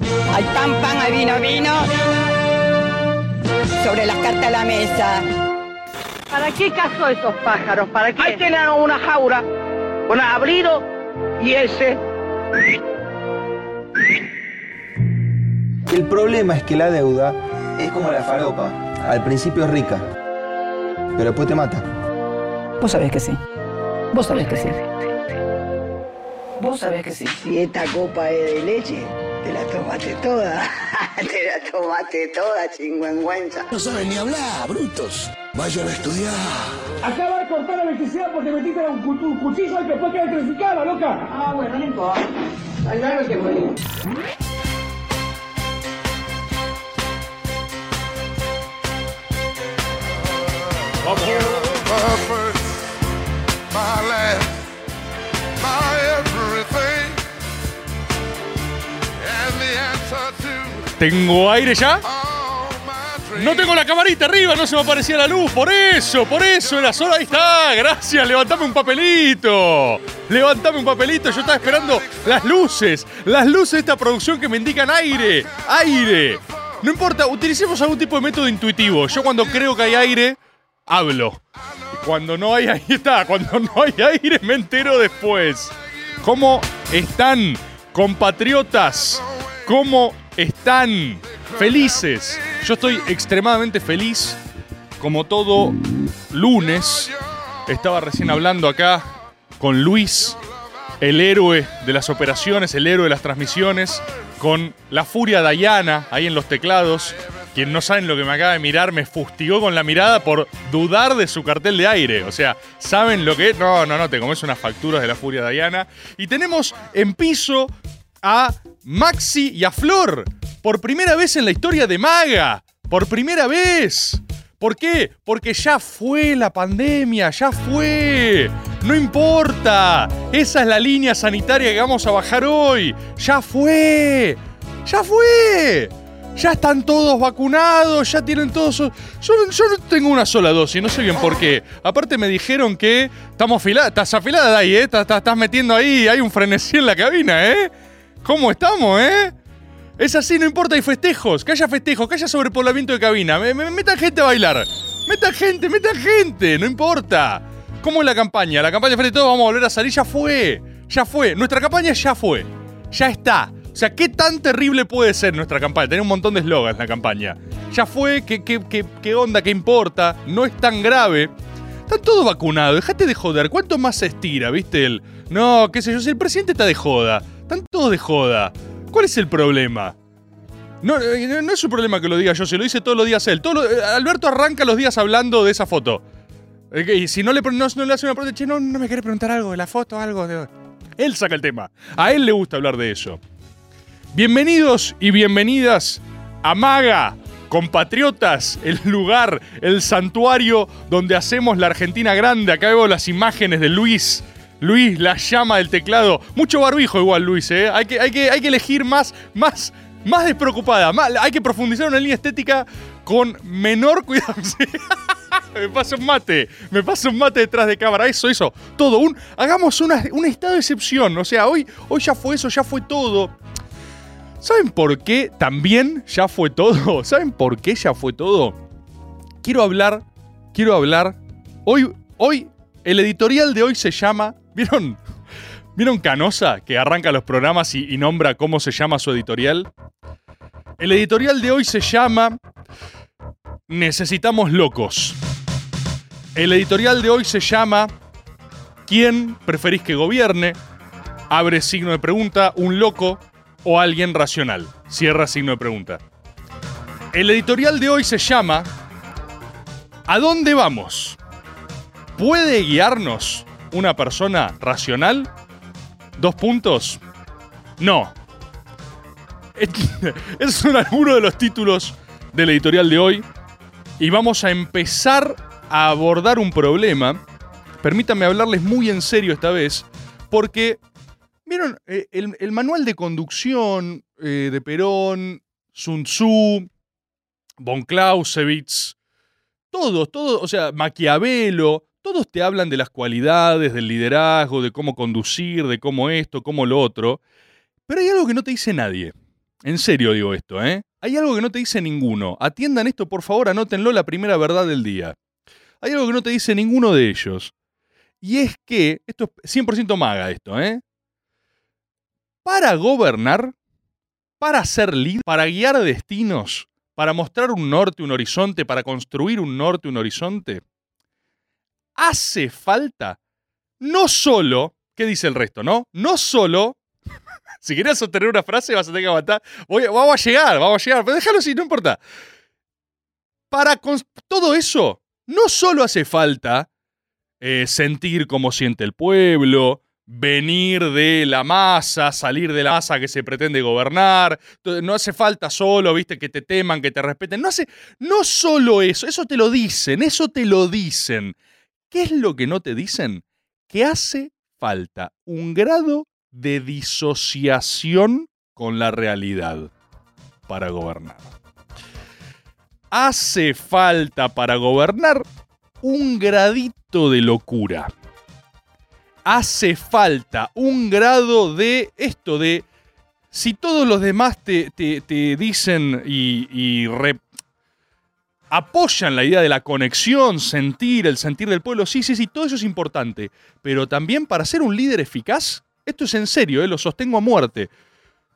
Hay pan, pan, hay vino, vino. Sobre las cartas a la mesa. ¿Para qué cazó esos pájaros? ¿Para qué? Ahí tenían una jaula con abrido y ese. El problema es que la deuda es como la falopa. Al principio es rica, pero después te mata. Vos sabés que sí. Vos sabés que sí. Vos sabés que sí. Si esta copa es de leche, te la tomaste toda. te la tomaste toda, chingüengüenza. No saben ni hablar, brutos. Vayan a estudiar. Acaba de cortar la electricidad porque metiste un, cu- un cuchillo y después queda electrificada, loca. Ah, bueno, no importa. Hay algo que morir. My ¿Tengo aire ya? No tengo la camarita arriba, no se me aparecía la luz. Por eso, por eso era solo. Ahí está, gracias. Levantame un papelito. Levantame un papelito. Yo estaba esperando las luces. Las luces de esta producción que me indican aire. Aire. No importa, utilicemos algún tipo de método intuitivo. Yo cuando creo que hay aire, hablo. Cuando no hay, ahí está. Cuando no hay aire, me entero después. ¿Cómo están, compatriotas? ¿Cómo están? Felices. Yo estoy extremadamente feliz. Como todo lunes, estaba recién hablando acá con Luis, el héroe de las operaciones, el héroe de las transmisiones, con la furia Dayana ahí en los teclados. Quien no saben lo que me acaba de mirar, me fustigó con la mirada por dudar de su cartel de aire. O sea, ¿saben lo que es? No, no, no, te comes unas facturas de la furia Dayana. Y tenemos en piso a Maxi y a Flor. Por primera vez en la historia de Maga. Por primera vez. ¿Por qué? Porque ya fue la pandemia, ya fue. No importa. Esa es la línea sanitaria que vamos a bajar hoy. Ya fue. Ya fue. Ya están todos vacunados, ya tienen todos... Yo, yo no tengo una sola dosis, no sé bien por qué. Aparte me dijeron que estamos afilados. Estás afilada ahí, ¿eh? Estás- estás metiendo ahí, hay un frenesí en la cabina, ¿eh? ¿Cómo estamos, eh? Es así, no importa, hay festejos, que haya festejos, que haya sobrepoblamiento de cabina. Me, me- metan gente a bailar. Metan gente, metan gente, no importa. ¿Cómo es la campaña? La campaña frente a todos, vamos a volver a salir, ya fue. Ya fue. Nuestra campaña ya fue. Ya está. O sea, ¿qué tan terrible puede ser nuestra campaña? Tener un montón de eslogans la campaña. Ya fue, ¿qué, qué, qué, qué onda? ¿Qué importa? No es tan grave. Están todos vacunados, dejate de joder. ¿Cuánto más se estira, viste? El. No, qué sé yo, si el presidente está de joda. Están todos de joda. ¿Cuál es el problema? No, eh, no es un problema que lo diga yo, se lo dice todos los días él. Eh, Alberto arranca los días hablando de esa foto. Eh, Y si no le, no, no le hace una pregunta, che, no, no me querés preguntar algo de la foto, algo de. Él saca el tema. A él le gusta hablar de eso. Bienvenidos y bienvenidas a Maga, compatriotas, el lugar, el santuario donde hacemos la Argentina grande. Acá veo las imágenes de Luis. Luis, la llama del teclado. Mucho barbijo igual, Luis, ¿eh? Hay que, hay que, hay que elegir más, más, más despreocupada. hay que profundizar una línea estética con menor cuidado. Me pasa un mate. Me pasa un mate detrás de cámara. Eso, eso. Todo. Hagamos una- un estado de excepción. O sea, hoy, hoy ya fue eso, ya fue todo. ¿Saben por qué también ya fue todo? ¿Saben por qué ya fue todo? Quiero hablar, quiero hablar. Hoy, hoy, el editorial de hoy se llama. ¿Vieron? ¿Vieron Canosa que arranca los programas y, y nombra cómo se llama su editorial? El editorial de hoy se llama Necesitamos locos. El editorial de hoy se llama ¿Quién preferís que gobierne? Abre signo de pregunta, un loco o alguien racional. Cierra signo de pregunta. El editorial de hoy se llama ¿A dónde vamos? ¿Puede guiarnos una persona racional? Dos puntos. No. Son algunos de los títulos del editorial de hoy. Y vamos a empezar a abordar un problema. Permítanme hablarles muy en serio esta vez. Porque ¿Vieron? Eh, el, el manual de conducción eh, de Perón, Sun Tzu, von Clausewitz, todos, todos, o sea, Maquiavelo, todos te hablan de las cualidades, del liderazgo, de cómo conducir, de cómo esto, cómo lo otro. Pero hay algo que no te dice nadie. En serio digo esto, ¿eh? Hay algo que no te dice ninguno. Atiendan esto, por favor, anótenlo la primera verdad del día. Hay algo que no te dice ninguno de ellos. Y es que, esto es 100% maga esto, ¿eh? Para gobernar, para ser líder, para guiar destinos, para mostrar un norte, un horizonte, para construir un norte, un horizonte, hace falta no solo, ¿qué dice el resto, no? No solo, si quieres sostener una frase vas a tener que aguantar, Voy- vamos a llegar, vamos a llegar, pero déjalo así, no importa. Para todo eso, no solo hace falta eh, sentir cómo siente el pueblo, venir de la masa, salir de la masa que se pretende gobernar. No hace falta solo, viste, que te teman, que te respeten. No hace, no solo eso, eso te lo dicen, eso te lo dicen. ¿Qué es lo que no te dicen? Que hace falta un grado de disociación con la realidad para gobernar. Hace falta para gobernar un gradito de locura. Hace falta un grado de esto, de si todos los demás te, te- te dicen y, y apoyan la idea de la conexión, sentir, el sentir del pueblo, sí, sí, sí, todo eso es importante. Pero también para ser un líder eficaz, esto es en serio, eh, lo sostengo a muerte.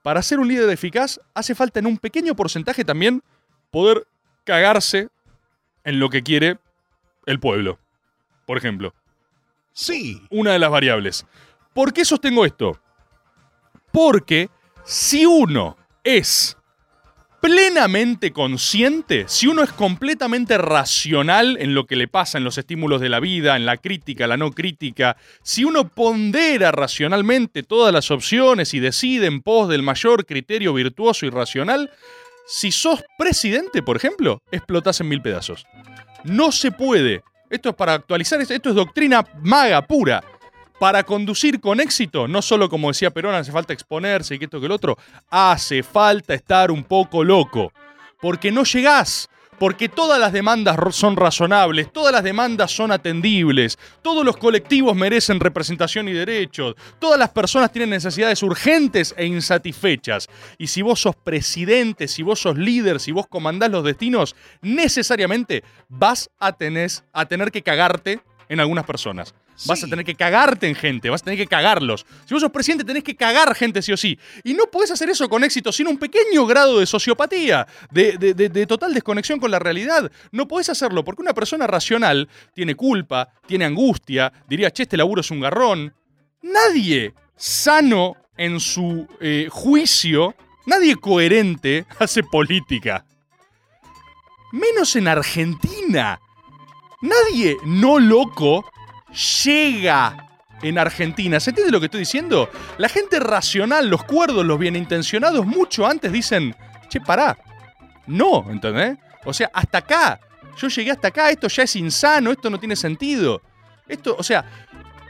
Para ser un líder eficaz hace falta en un pequeño porcentaje también poder cagarse en lo que quiere el pueblo. Por ejemplo. Sí. Una de las variables. ¿Por qué sostengo esto? Porque si uno es plenamente consciente, si uno es completamente racional en lo que le pasa, en los estímulos de la vida, en la crítica, la no crítica, si uno pondera racionalmente todas las opciones y decide en pos del mayor criterio virtuoso y racional, si sos presidente, por ejemplo, explotás en mil pedazos. No se puede. Esto es para actualizar, esto es doctrina maga pura. Para conducir con éxito, no solo como decía Perón, hace falta exponerse y que esto que el otro, hace falta estar un poco loco. Porque no llegás. Porque todas las demandas son razonables, todas las demandas son atendibles, todos los colectivos merecen representación y derechos, todas las personas tienen necesidades urgentes e insatisfechas. Y si vos sos presidente, si vos sos líder, si vos comandás los destinos, necesariamente vas a a tener que cagarte en algunas personas. Vas a tener que cagarte en gente, vas a tener que cagarlos. Si vos sos presidente, tenés que cagar gente sí o sí. Y no podés hacer eso con éxito sin un pequeño grado de sociopatía, de, de- de- de total desconexión con la realidad. No podés hacerlo porque una persona racional tiene culpa, tiene angustia, diría, che, este laburo es un garrón. Nadie sano en su eh, juicio, nadie coherente hace política. Menos en Argentina. Nadie no loco llega en Argentina. ¿Se entiende lo que estoy diciendo? La gente racional, los cuerdos, los bien intencionados, mucho antes dicen, che, pará. No, ¿entendés? O sea, hasta acá. Yo llegué hasta acá, esto ya es insano, esto no tiene sentido. Esto, o sea,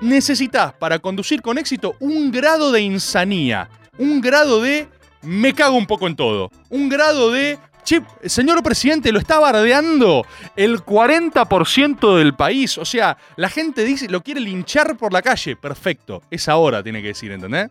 necesitas para conducir con éxito un grado de insanía, un grado de me cago un poco en todo, un grado de Che, señor presidente, lo está bardeando el 40% del país. O sea, la gente dice, lo quiere linchar por la calle. Perfecto, es ahora, tiene que decir, ¿entendés?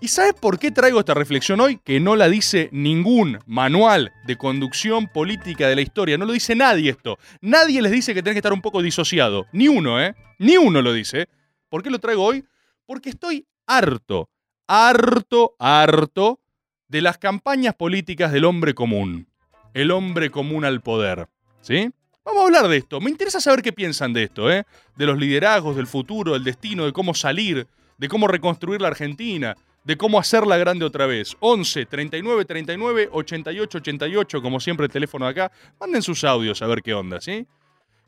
¿Y sabes por qué traigo esta reflexión hoy? Que no la dice ningún manual de conducción política de la historia. No lo dice nadie esto. Nadie les dice que tenés que estar un poco disociado. Ni uno, ¿eh? Ni uno lo dice. ¿Por qué lo traigo hoy? Porque estoy harto, harto, harto de las campañas políticas del hombre común. El hombre común al poder. ¿Sí? Vamos a hablar de esto. Me interesa saber qué piensan de esto, ¿eh? De los liderazgos, del futuro, del destino, de cómo salir, de cómo reconstruir la Argentina, de cómo hacerla grande otra vez. 11 39 39 88 88, como siempre el teléfono acá. Manden sus audios a ver qué onda, ¿sí?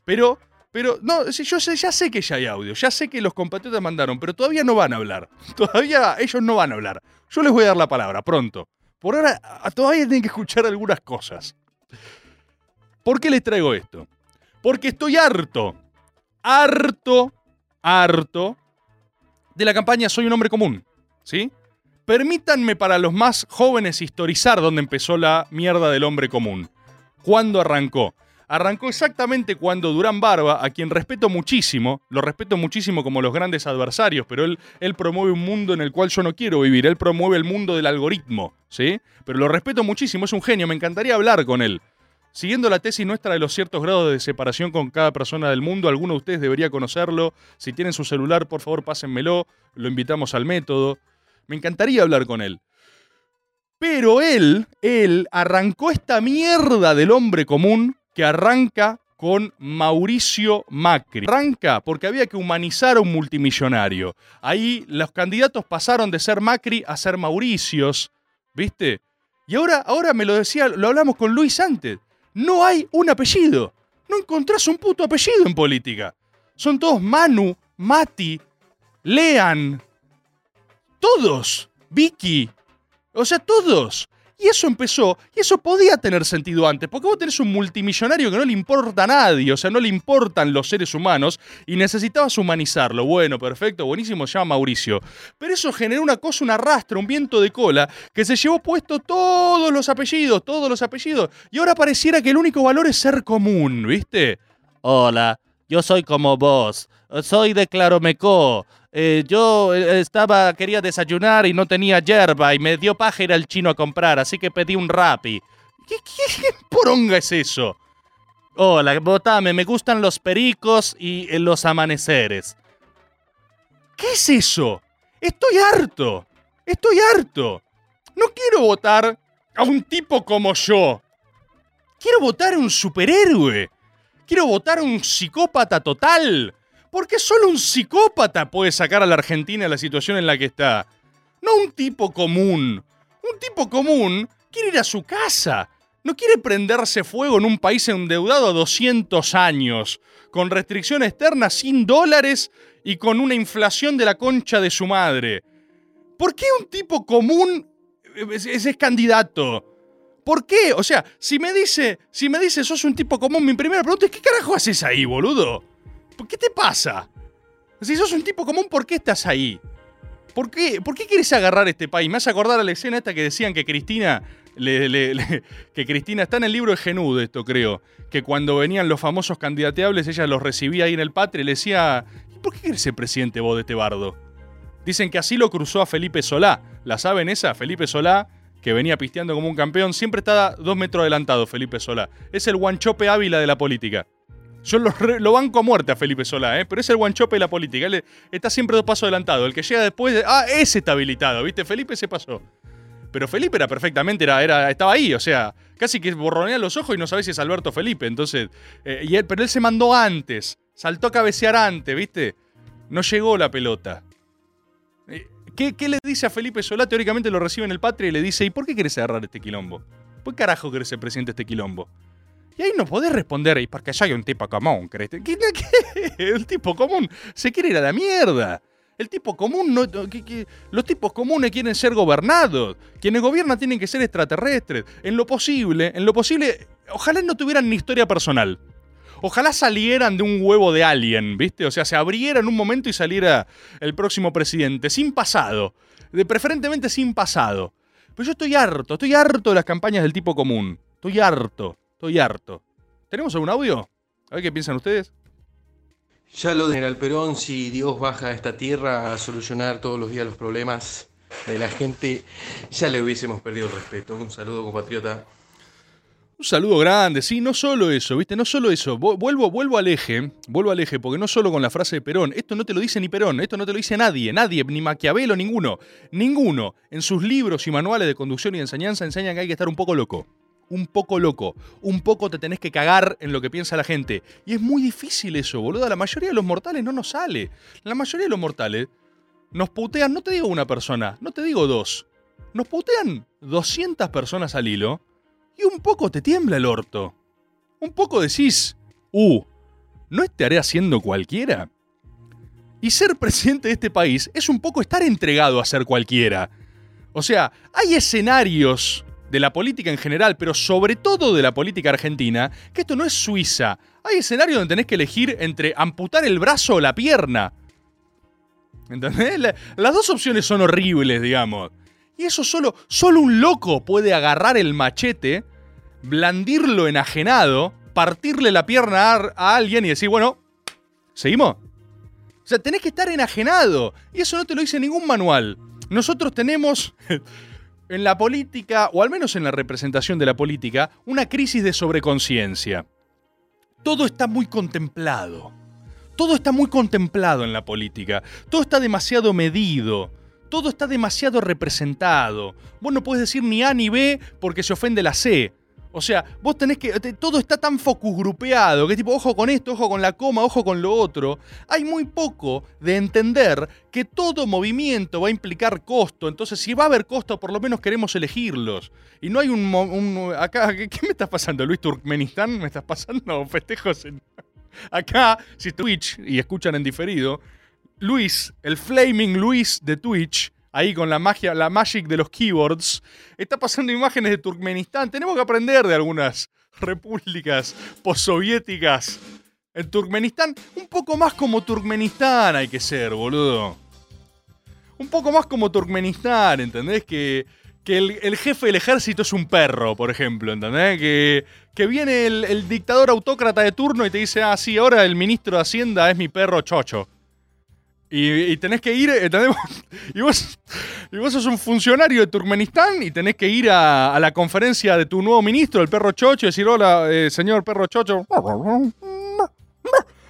Pero, pero, no, yo ya sé que ya hay audio, ya sé que los compatriotas mandaron, pero todavía no van a hablar. Todavía ellos no van a hablar. Yo les voy a dar la palabra pronto. Por ahora, todavía tienen que escuchar algunas cosas. ¿Por qué les traigo esto? Porque estoy harto, harto, harto de la campaña Soy un hombre común. ¿Sí? Permítanme para los más jóvenes historizar dónde empezó la mierda del hombre común. ¿Cuándo arrancó? Arrancó exactamente cuando Durán Barba, a quien respeto muchísimo, lo respeto muchísimo como los grandes adversarios, pero él, él promueve un mundo en el cual yo no quiero vivir, él promueve el mundo del algoritmo, ¿sí? Pero lo respeto muchísimo, es un genio, me encantaría hablar con él. Siguiendo la tesis nuestra de los ciertos grados de separación con cada persona del mundo, alguno de ustedes debería conocerlo. Si tienen su celular, por favor, pásenmelo. Lo invitamos al método. Me encantaría hablar con él. Pero él, él arrancó esta mierda del hombre común que arranca con Mauricio Macri. Arranca porque había que humanizar a un multimillonario. Ahí los candidatos pasaron de ser Macri a ser Mauricios, ¿viste? Y ahora, ahora me lo decía, lo hablamos con Luis antes. No hay un apellido. No encontrás un puto apellido en política. Son todos Manu, Mati, Lean. Todos. Vicky. O sea, todos. Y eso empezó, y eso podía tener sentido antes, porque vos tenés un multimillonario que no le importa a nadie, o sea, no le importan los seres humanos, y necesitabas humanizarlo. Bueno, perfecto, buenísimo, se llama Mauricio. Pero eso generó una cosa, un arrastre, un viento de cola, que se llevó puesto todos los apellidos, todos los apellidos, y ahora pareciera que el único valor es ser común, ¿viste? Hola, yo soy como vos, soy de Claromecó. Eh, yo eh, estaba, quería desayunar y no tenía yerba y me dio paja ir al chino a comprar, así que pedí un rapi. ¿Qué, qué, qué poronga es eso? Hola, votame, me gustan los pericos y eh, los amaneceres. ¿Qué es eso? Estoy harto. Estoy harto. No quiero votar a un tipo como yo. Quiero votar a un superhéroe. Quiero votar a un psicópata total. Porque solo un psicópata puede sacar a la Argentina de la situación en la que está. No un tipo común. Un tipo común quiere ir a su casa. No quiere prenderse fuego en un país endeudado a 200 años, con restricción externa, sin dólares y con una inflación de la concha de su madre. ¿Por qué un tipo común es, candidato? ¿Por qué? O sea, si me dice, si me dice sos un tipo común, mi primera pregunta es ¿qué carajo haces ahí, boludo? ¿Por qué te pasa? Si sos un tipo común, ¿por qué estás ahí? ¿Por qué, ¿Por qué quieres agarrar este país? Me hace acordar a la escena esta que decían que Cristina. que Cristina está en el libro de Genud, esto creo. Que cuando venían los famosos candidateables, ella los recibía ahí en el patria y le decía: ¿Y por qué quieres ser presidente vos de este bardo? Dicen que así lo cruzó a Felipe Solá. ¿La saben esa? Felipe Solá, que venía pisteando como un campeón, siempre está dos metros adelantado, Felipe Solá. Es el guanchope Ávila de la política. Yo lo, banco a muerte a Felipe Solá, ¿eh? pero es el guanchope de la política. Él está siempre dos pasos adelantado. El que llega después, de- ah, ese está habilitado, ¿viste? Felipe se pasó. Pero Felipe era perfectamente, era, era, estaba ahí, o sea, casi que borronea los ojos y no sabés si es Alberto Felipe. Entonces, eh, y él- pero él se mandó antes, saltó a cabecear antes, ¿viste? No llegó la pelota. Eh, ¿Qué, qué le dice a Felipe Solá? Teóricamente lo recibe en el Patria y le dice, ¿y por qué querés agarrar este quilombo? ¿Por qué carajo querés ser presidente de este quilombo? Y ahí no podés responder, y porque soy un tipo común, ¿crees? ¿Qué? El tipo común se quiere ir a la mierda. El tipo común no. los tipos comunes quieren ser gobernados. Quienes gobiernan tienen que ser extraterrestres. En lo posible, en lo posible, ojalá no tuvieran ni historia personal. Ojalá salieran de un huevo de alien, ¿viste? O sea, se abriera en un momento y saliera el próximo presidente, sin pasado. De preferentemente sin pasado. Pero yo estoy harto, estoy harto de las campañas del tipo común. Estoy harto, estoy harto. ¿Tenemos algún audio? A ver qué piensan ustedes. Ya lo de General Perón, si Dios baja a esta tierra a solucionar todos los días los problemas de la gente, ya le hubiésemos perdido el respeto. Un saludo, compatriota. Un saludo grande, sí, no solo eso, ¿viste? No solo eso. Vu- Vuelvo, vuelvo al eje, vuelvo al eje, porque no solo con la frase de Perón, esto no te lo dice ni Perón, esto no te lo dice nadie, nadie, ni Maquiavelo, ninguno, ninguno. En sus libros y manuales de conducción y enseñanza enseñan que hay que estar un poco loco. Un poco loco. Un poco te tenés que cagar en lo que piensa la gente. Y es muy difícil eso, boludo. La mayoría de los mortales no nos sale. La mayoría de los mortales nos putean, no te digo una persona, no te digo dos. Nos putean 200 personas al hilo y un poco te tiembla el orto. Un poco decís, uh, ¿no estaré haciendo cualquiera? Y ser presidente de este país es un poco estar entregado a ser cualquiera. O sea, hay escenarios de la política en general, pero sobre todo de la política argentina, que esto no es Suiza. Hay escenarios donde tenés que elegir entre amputar el brazo o la pierna. ¿Entendés? La- las dos opciones son horribles, digamos. Y eso solo, solo un loco puede agarrar el machete, blandirlo enajenado, partirle la pierna a, a alguien y decir, bueno, ¿seguimos? O sea, tenés que estar enajenado. Y eso no te lo dice ningún manual. Nosotros tenemos en la política, o al menos en la representación de la política, una crisis de sobreconciencia. Todo está muy contemplado. Todo está muy contemplado en la política. Todo está demasiado medido. Todo está demasiado representado. Vos no puedes decir ni A ni B porque se ofende la C. O sea, vos tenés que. Todo está tan focus grupeado que tipo, ojo con esto, ojo con la coma, ojo con lo otro. Hay muy poco de entender que todo movimiento va a implicar costo. Entonces, si va a haber costo, por lo menos queremos elegirlos. Y no hay un- acá, ¿qué, qué me estás pasando, Luis Turkmenistán? ¿Me estás pasando festejos en. Acá, si Twitch y escuchan en diferido, Luis, el Flaming Luis de Twitch, ahí con la magia, la magic de los keyboards, está pasando imágenes de Turkmenistán. Tenemos que aprender de algunas repúblicas postsoviéticas. En Turkmenistán, un poco más como Turkmenistán hay que ser, boludo. Un poco más como Turkmenistán, ¿entendés? Que, que el, jefe del ejército es un perro, por ejemplo, ¿entendés? Que, que viene el, el dictador autócrata de turno y te dice, ah, sí, ahora el ministro de Hacienda es mi perro chocho. Y, tenés que ir, ¿entendés? Vos, y vos sos un funcionario de Turkmenistán y tenés que ir a, la conferencia de tu nuevo ministro, el perro chocho, y decir, hola, eh, señor perro chocho.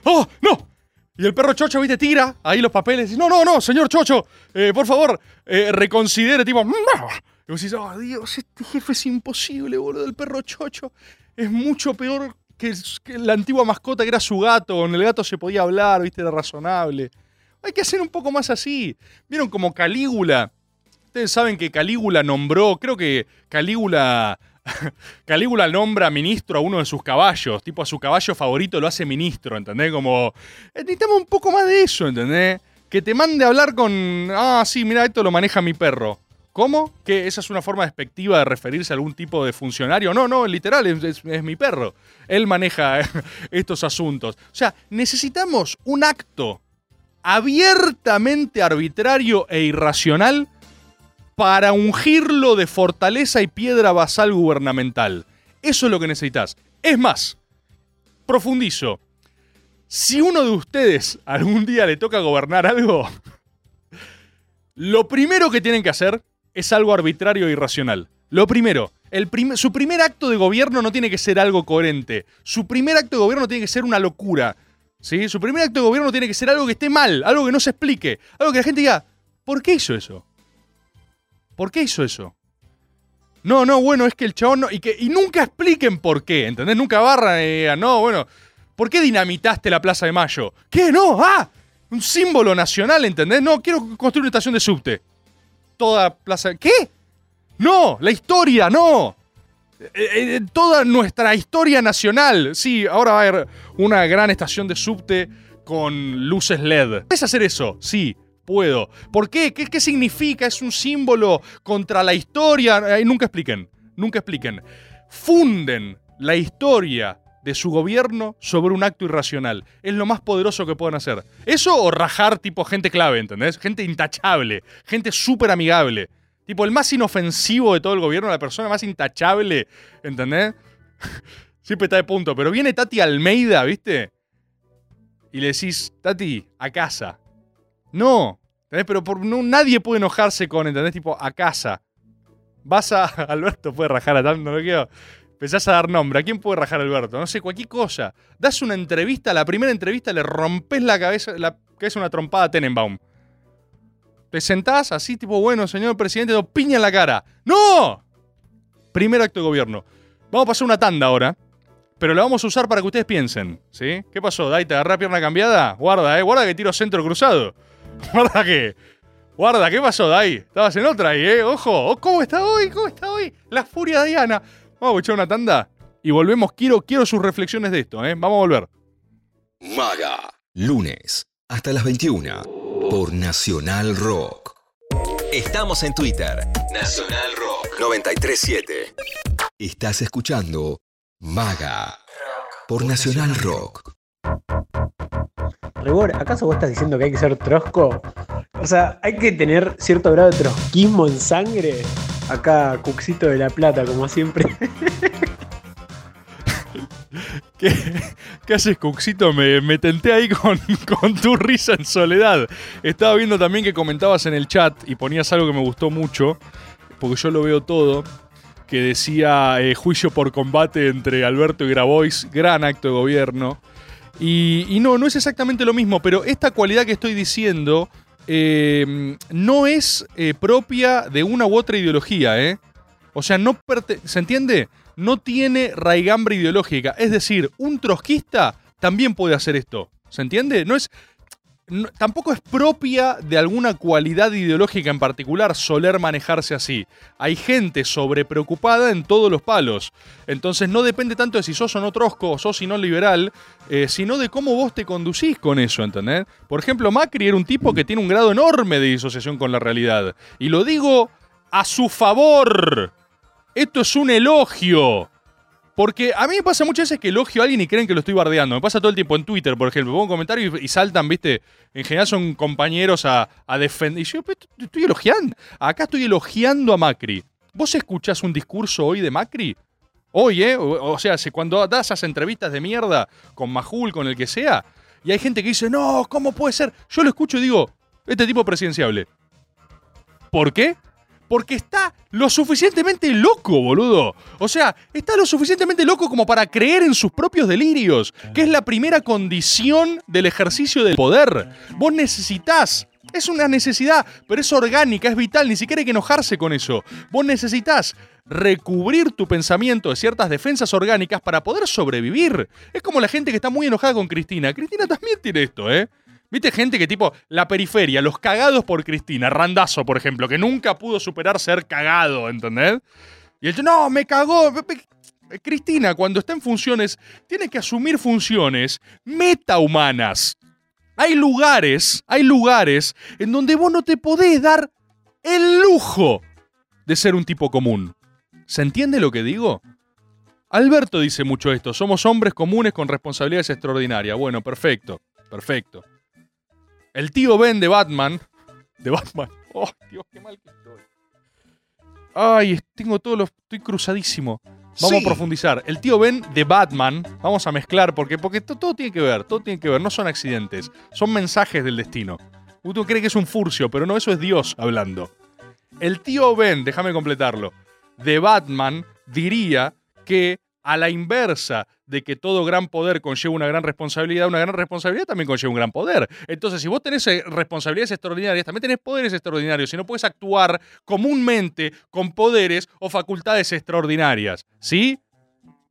¡Oh, no! Y el perro chocho, viste, tira ahí los papeles. y no, no, no, señor chocho, eh, por favor, eh, reconsidere, tipo... Y vos decís, oh, Dios, este jefe es imposible, boludo. El perro chocho es mucho peor que, que la antigua mascota que era su gato. Con el gato se podía hablar, viste, era razonable. Hay que hacer un poco más así. ¿Vieron como Calígula? Ustedes saben que Calígula nombró, creo que Calígula Calígula nombra ministro a uno de sus caballos, tipo a su caballo favorito lo hace ministro, ¿entendés? Como, eh, necesitamos un poco más de eso, ¿entendés? Que te mande a hablar con, ah, sí, mira, esto lo maneja mi perro. ¿Cómo? ¿Que esa es una forma despectiva de referirse a algún tipo de funcionario? No, no, literal, es, es- es mi perro. Él maneja estos asuntos. O sea, necesitamos un acto abiertamente arbitrario e irracional para ungirlo de fortaleza y piedra basal gubernamental. Eso es lo que necesitas. Es más, profundizo. Si uno de ustedes algún día le toca gobernar algo, lo primero que tienen que hacer es algo arbitrario e irracional. Lo primero, el su primer acto de gobierno no tiene que ser algo coherente. Su primer acto de gobierno tiene que ser una locura. ¿Sí? Su primer acto de gobierno tiene que ser algo que esté mal, algo que no se explique, algo que la gente diga, ¿por qué hizo eso? ¿Por qué hizo eso? No, no, bueno, es que el chabón no. Y, que, y nunca expliquen por qué, ¿entendés? Nunca barran y digan, no, bueno, ¿por qué dinamitaste la Plaza de Mayo? ¿Qué? No, ah, un símbolo nacional, ¿entendés? No, quiero construir una estación de subte. Toda Plaza. ¿Qué? No, la historia, no. Eh, eh, toda nuestra historia nacional. Sí, ahora va a haber una gran estación de subte con luces LED. ¿Puedes hacer eso? Sí, puedo. ¿Por qué? ¿Qué, qué significa? ¿Es un símbolo contra la historia? Eh, nunca expliquen, nunca expliquen. Funden la historia de su gobierno sobre un acto irracional. Es lo más poderoso que pueden hacer. Eso o rajar tipo gente clave, ¿entendés? Gente intachable, gente súper amigable. Tipo, el más inofensivo de todo el gobierno, la persona más intachable, ¿entendés? Siempre está de punto. Pero viene Tati Almeida, ¿viste? Y le decís, Tati, a casa. No, ¿entendés? Pero por, no, nadie puede enojarse con, ¿entendés? Tipo, a casa. Vas a. Alberto puede rajar a tanto, no quiero. Empezás a dar nombre. ¿A quién puede rajar Alberto? No sé, cualquier cosa. Das una entrevista, la primera entrevista le rompes la cabeza, la cabeza una trompada a Tenenbaum. Te sentás así, tipo, bueno, señor presidente, dos piña en la cara. ¡No! Primer acto de gobierno. Vamos a pasar una tanda ahora, pero la vamos a usar para que ustedes piensen, ¿sí? ¿Qué pasó, Dai? ¿Te agarré a pierna cambiada? Guarda, eh, guarda que tiro centro cruzado. Guarda que. Guarda, ¿qué pasó, Dai? Estabas en otra ahí, ¿eh? Ojo, oh, ¿cómo está hoy? ¿Cómo está hoy? La furia Diana. Vamos a echar una tanda y volvemos. Quiero, quiero sus reflexiones de esto, ¿eh? Vamos a volver. Maga. Lunes hasta las 21 por Nacional Rock. Estamos en Twitter. Nacional Rock 937. Estás escuchando Maga por Nacional Rock. Rebor, ¿acaso vos estás diciendo que hay que ser trosco? O sea, hay que tener cierto grado de trotskismo en sangre. Acá, Cuxito de la Plata, como siempre. ¿Qué, qué haces, Cuxito? Me, me tenté ahí con, con tu risa en soledad. Estaba viendo también que comentabas en el chat y ponías algo que me gustó mucho, porque yo lo veo todo, que decía eh, juicio por combate entre Alberto y Grabois, gran acto de gobierno. Y, no, no es exactamente lo mismo, pero esta cualidad que estoy diciendo eh, no es eh, propia de una u otra ideología, ¿eh? O sea, no ¿se entiende? No tiene raigambre ideológica. Es decir, un trotskista también puede hacer esto. ¿Se entiende? No es. tampoco es propia de alguna cualidad ideológica en particular soler manejarse así. Hay gente sobrepreocupada en todos los palos. Entonces no depende tanto de si sos o no trosco o sos y no liberal, eh, sino de cómo vos te conducís con eso, ¿entendés? Por ejemplo, Macri era un tipo que tiene un grado enorme de disociación con la realidad. Y lo digo a su favor. Esto es un elogio. Porque a mí me pasa muchas veces que elogio a alguien y creen que lo estoy bardeando. Me pasa todo el tiempo en Twitter, por ejemplo. Pongo un comentario y, saltan, ¿viste? En general son compañeros a, defender. Y yo "Pero te estoy elogiando. Acá estoy elogiando a Macri. ¿Vos escuchás un discurso hoy de Macri? Hoy, ¿eh? O, sea, cuando das esas entrevistas de mierda con Majul, con el que sea, y hay gente que dice, no, ¿cómo puede ser? Yo lo escucho y digo, este tipo es presidenciable. ¿Por qué? Porque está lo suficientemente loco, boludo. O sea, está lo suficientemente loco como para creer en sus propios delirios, que es la primera condición del ejercicio del poder. Vos necesitas, es una necesidad, pero es orgánica, es vital, ni siquiera hay que enojarse con eso. Vos necesitas recubrir tu pensamiento de ciertas defensas orgánicas para poder sobrevivir. Es como la gente que está muy enojada con Cristina. Cristina también tiene esto, ¿eh? ¿Viste gente que tipo, la periferia, los cagados por Cristina, Randazo, por ejemplo, que nunca pudo superar ser cagado, ¿entendés? Y dice, no, me cagó. Cristina, cuando está en funciones, tiene que asumir funciones metahumanas. Hay lugares, hay lugares en donde vos no te podés dar el lujo de ser un tipo común. ¿Se entiende lo que digo? Alberto dice mucho esto, somos hombres comunes con responsabilidades extraordinarias. Bueno, perfecto, perfecto. El tío Ben de Batman. De Batman. Oh, Dios, qué mal que estoy. Ay, tengo todos los. Estoy cruzadísimo. Vamos Sí. a profundizar. El tío Ben de Batman. Vamos a mezclar porque, porque to- todo tiene que ver. Todo tiene que ver. No son accidentes. Son mensajes del destino. Uno cree que es un furcio, pero no, eso es Dios hablando. El tío Ben, déjame completarlo, de Batman diría que a la inversa de que todo gran poder conlleva una gran responsabilidad, una gran responsabilidad también conlleva un gran poder. Entonces, si vos tenés eh, responsabilidades extraordinarias, también tenés poderes extraordinarios y no puedes actuar comúnmente con poderes o facultades extraordinarias. ¿Sí?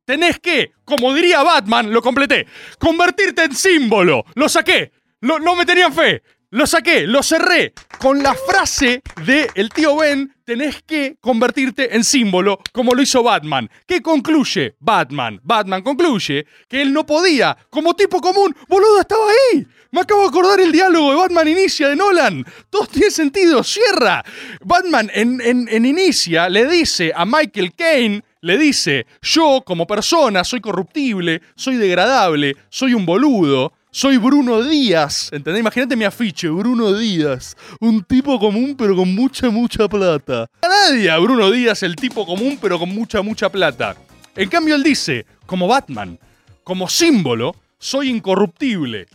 Tenés que, como diría Batman, lo completé, convertirte en símbolo. Lo saqué. Lo- no me tenían fe. Lo saqué, lo cerré con la frase de el tío Ben, tenés que convertirte en símbolo como lo hizo Batman. ¿Qué concluye Batman? Batman concluye que él no podía, como tipo común, boludo, estaba ahí. Me acabo de acordar el diálogo de Batman Inicia de Nolan. Todo tiene sentido, cierra. Batman en, Inicia le dice a Michael Caine, le dice, yo como persona soy corruptible, soy degradable, soy un boludo, soy Bruno Díaz. ¿Entendés? Imagínate mi afiche, Bruno Díaz. Un tipo común pero con mucha, mucha plata. A nadie Bruno Díaz el tipo común pero con mucha, mucha plata. En cambio él dice, como Batman, como símbolo, soy incorruptible.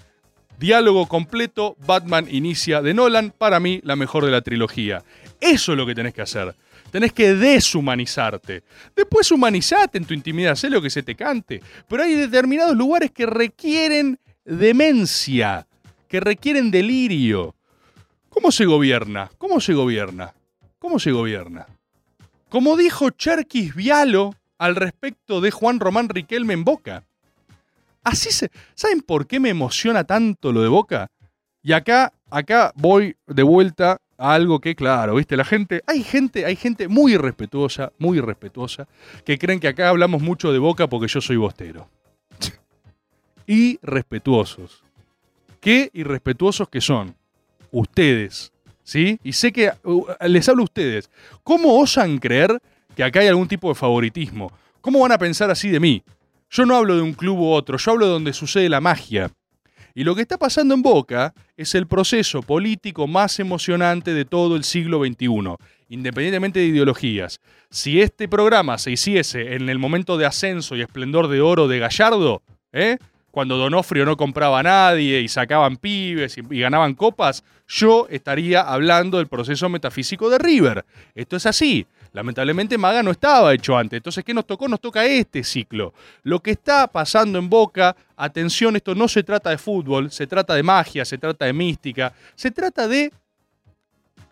Diálogo completo, Batman inicia de Nolan, para mí la mejor de la trilogía. Eso es lo que tenés que hacer. Tenés que deshumanizarte. Después humanizate en tu intimidad, sé lo que se te cante. Pero hay determinados lugares que requieren demencia, que requieren delirio. ¿Cómo se gobierna? ¿Cómo se gobierna? ¿Cómo se gobierna? Como dijo Cherkis Vialo al respecto de Juan Román Riquelme en Boca. Así se. ¿Saben por qué me emociona tanto lo de Boca? Y acá, acá voy de vuelta a algo que, claro, viste, la gente. Hay gente, hay gente muy irrespetuosa, muy irrespetuosa, que creen que acá hablamos mucho de Boca porque yo soy bostero. Irrespetuosos. Qué irrespetuosos que son. Ustedes. ¿Sí? Y sé que uh, les hablo a ustedes. ¿Cómo osan creer que acá hay algún tipo de favoritismo? ¿Cómo van a pensar así de mí? Yo no hablo de un club u otro, yo hablo de donde sucede la magia. Y lo que está pasando en Boca es el proceso político más emocionante de todo el siglo XXI, independientemente de ideologías. Si este programa se hiciese en el momento de ascenso y esplendor de oro de Gallardo, ¿eh? Cuando Donofrio no compraba a nadie y sacaban pibes y, y ganaban copas, yo estaría hablando del proceso metafísico de River. Esto es así. Lamentablemente Maga no estaba hecho antes. Entonces, ¿qué nos tocó? Nos toca este ciclo. Lo que está pasando en Boca, atención, esto no se trata de fútbol, se trata de magia, se trata de mística, se trata de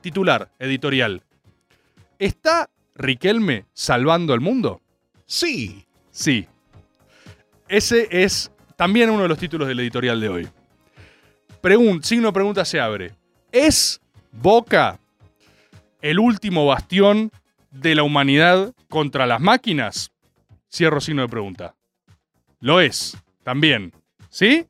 titular editorial. ¿Está Riquelme salvando al mundo? Sí. Sí. Ese es también uno de los títulos del editorial de hoy. Pregun signo pregunta se abre. ¿Es Boca el último bastión de la humanidad contra las máquinas? Cierro signo de pregunta. Lo es, también. ¿Sí?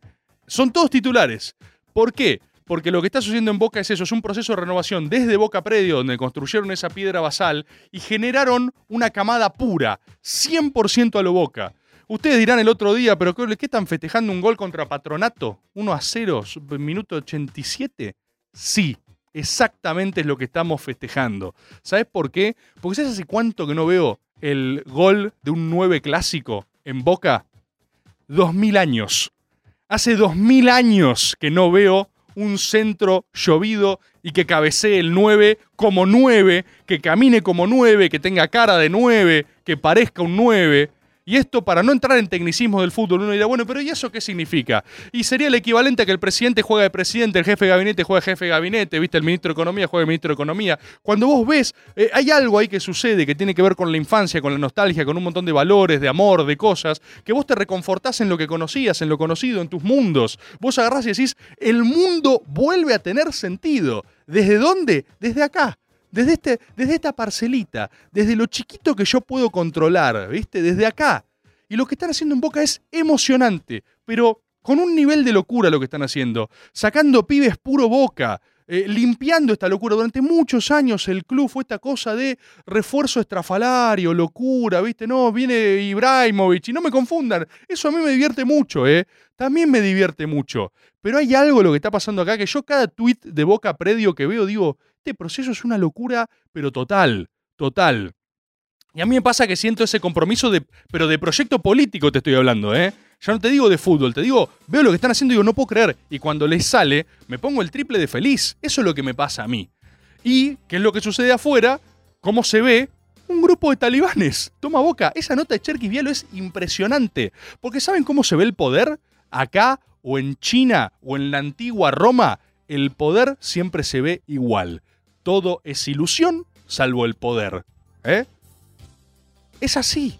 Son todos titulares. ¿Por qué? Porque lo que está sucediendo en Boca es eso, es un proceso de renovación desde Boca Predio, donde construyeron esa piedra basal y generaron una camada pura, 100% a lo Boca. Ustedes dirán el otro día, pero ¿qué están festejando un gol contra Patronato? 1 a 0, minuto 87. Sí, exactamente es lo que estamos festejando. ¿Sabes por qué? Porque ¿sabes hace cuánto que no veo el gol de un 9 clásico en Boca? 2000 años. Hace 2000 años que no veo un centro llovido y que cabecee el 9 como 9, que camine como 9, que tenga cara de 9, que parezca un 9. Y esto para no entrar en tecnicismo del fútbol, uno dirá, bueno, pero ¿y eso qué significa? Y sería el equivalente a que el presidente juega de presidente, el jefe de gabinete juega de jefe de gabinete, ¿viste? El ministro de Economía juega de ministro de Economía. Cuando vos ves, eh, hay algo ahí que sucede que tiene que ver con la infancia, con la nostalgia, con un montón de valores, de amor, de cosas, que vos te reconfortás en lo que conocías, en lo conocido, en tus mundos. Vos agarrás y decís, el mundo vuelve a tener sentido. ¿Desde dónde? Desde acá. Desde, este, desde esta parcelita, desde lo chiquito que yo puedo controlar, ¿viste? Desde acá. Y lo que están haciendo en Boca es emocionante, pero con un nivel de locura lo que están haciendo. Sacando pibes puro Boca, eh, limpiando esta locura. Durante muchos años el club fue esta cosa de refuerzo estrafalario, locura, ¿viste? No, viene Ibrahimovic y no me confundan. Eso a mí me divierte mucho, ¿eh? También me divierte mucho. Pero hay algo lo que está pasando acá que yo cada tweet de Boca Predio que veo digo, este proceso es una locura, pero total, total. Y a mí me pasa que siento ese compromiso de, pero de proyecto político te estoy hablando, ¿eh? Ya no te digo de fútbol, te digo, veo lo que están haciendo y digo, no puedo creer. Y cuando les sale, me pongo el triple de feliz. Eso es lo que me pasa a mí. Y, ¿qué es lo que sucede afuera? ¿Cómo se ve? Un grupo de talibanes. Toma boca. Esa nota de Cherkis Vialo es impresionante. Porque ¿saben cómo se ve el poder? Acá, o en China, o en la antigua Roma, el poder siempre se ve igual. Todo es ilusión, salvo el poder. ¿Eh? Es así.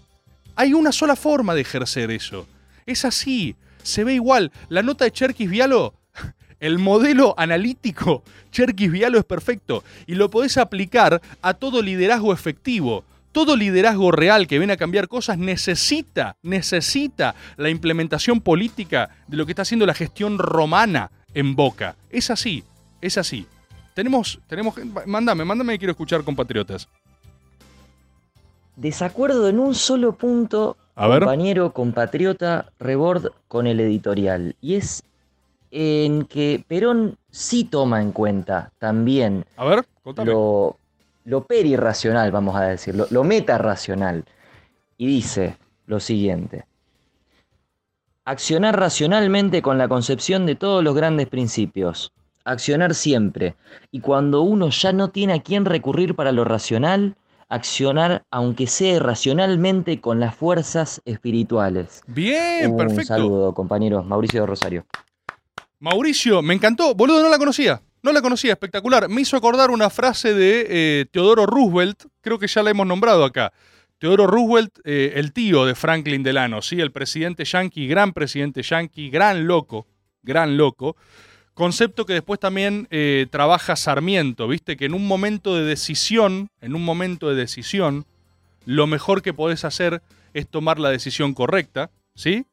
Hay una sola forma de ejercer eso. Es así. Se ve igual. La nota de Cherkis Vialo, el modelo analítico Cherkis Vialo es perfecto. Y lo podés aplicar a todo liderazgo efectivo. Todo liderazgo real que viene a cambiar cosas necesita, necesita la implementación política de lo que está haciendo la gestión romana en Boca. Es así, es así. Tenemos, tenemos, mándame, mándame que quiero escuchar compatriotas. Desacuerdo en un solo punto, A ver. compañero, compatriota, Rebord con el editorial. Y es en que Perón sí toma en cuenta también A ver, lo, lo perirracional, vamos a decirlo, lo metarracional. Y dice lo siguiente. Accionar racionalmente con la concepción de todos los grandes principios. Accionar siempre. Y cuando uno ya no tiene a quién recurrir para lo racional, accionar aunque sea irracionalmente con las fuerzas espirituales. Bien, Un perfecto. saludo, compañeros. Mauricio de Rosario. Mauricio, me encantó. Boludo, no la conocía. No la conocía, espectacular. Me hizo acordar una frase de eh, Teodoro Roosevelt, creo que ya la hemos nombrado acá. Teodoro Roosevelt, eh, el tío de Franklin Delano, ¿sí? el presidente yanqui, gran presidente yanqui, gran loco, gran loco. Concepto que después también eh, trabaja Sarmiento, ¿viste? Que en un momento de decisión, en un momento de decisión, lo mejor que podés hacer es tomar la decisión correcta, ¿sí?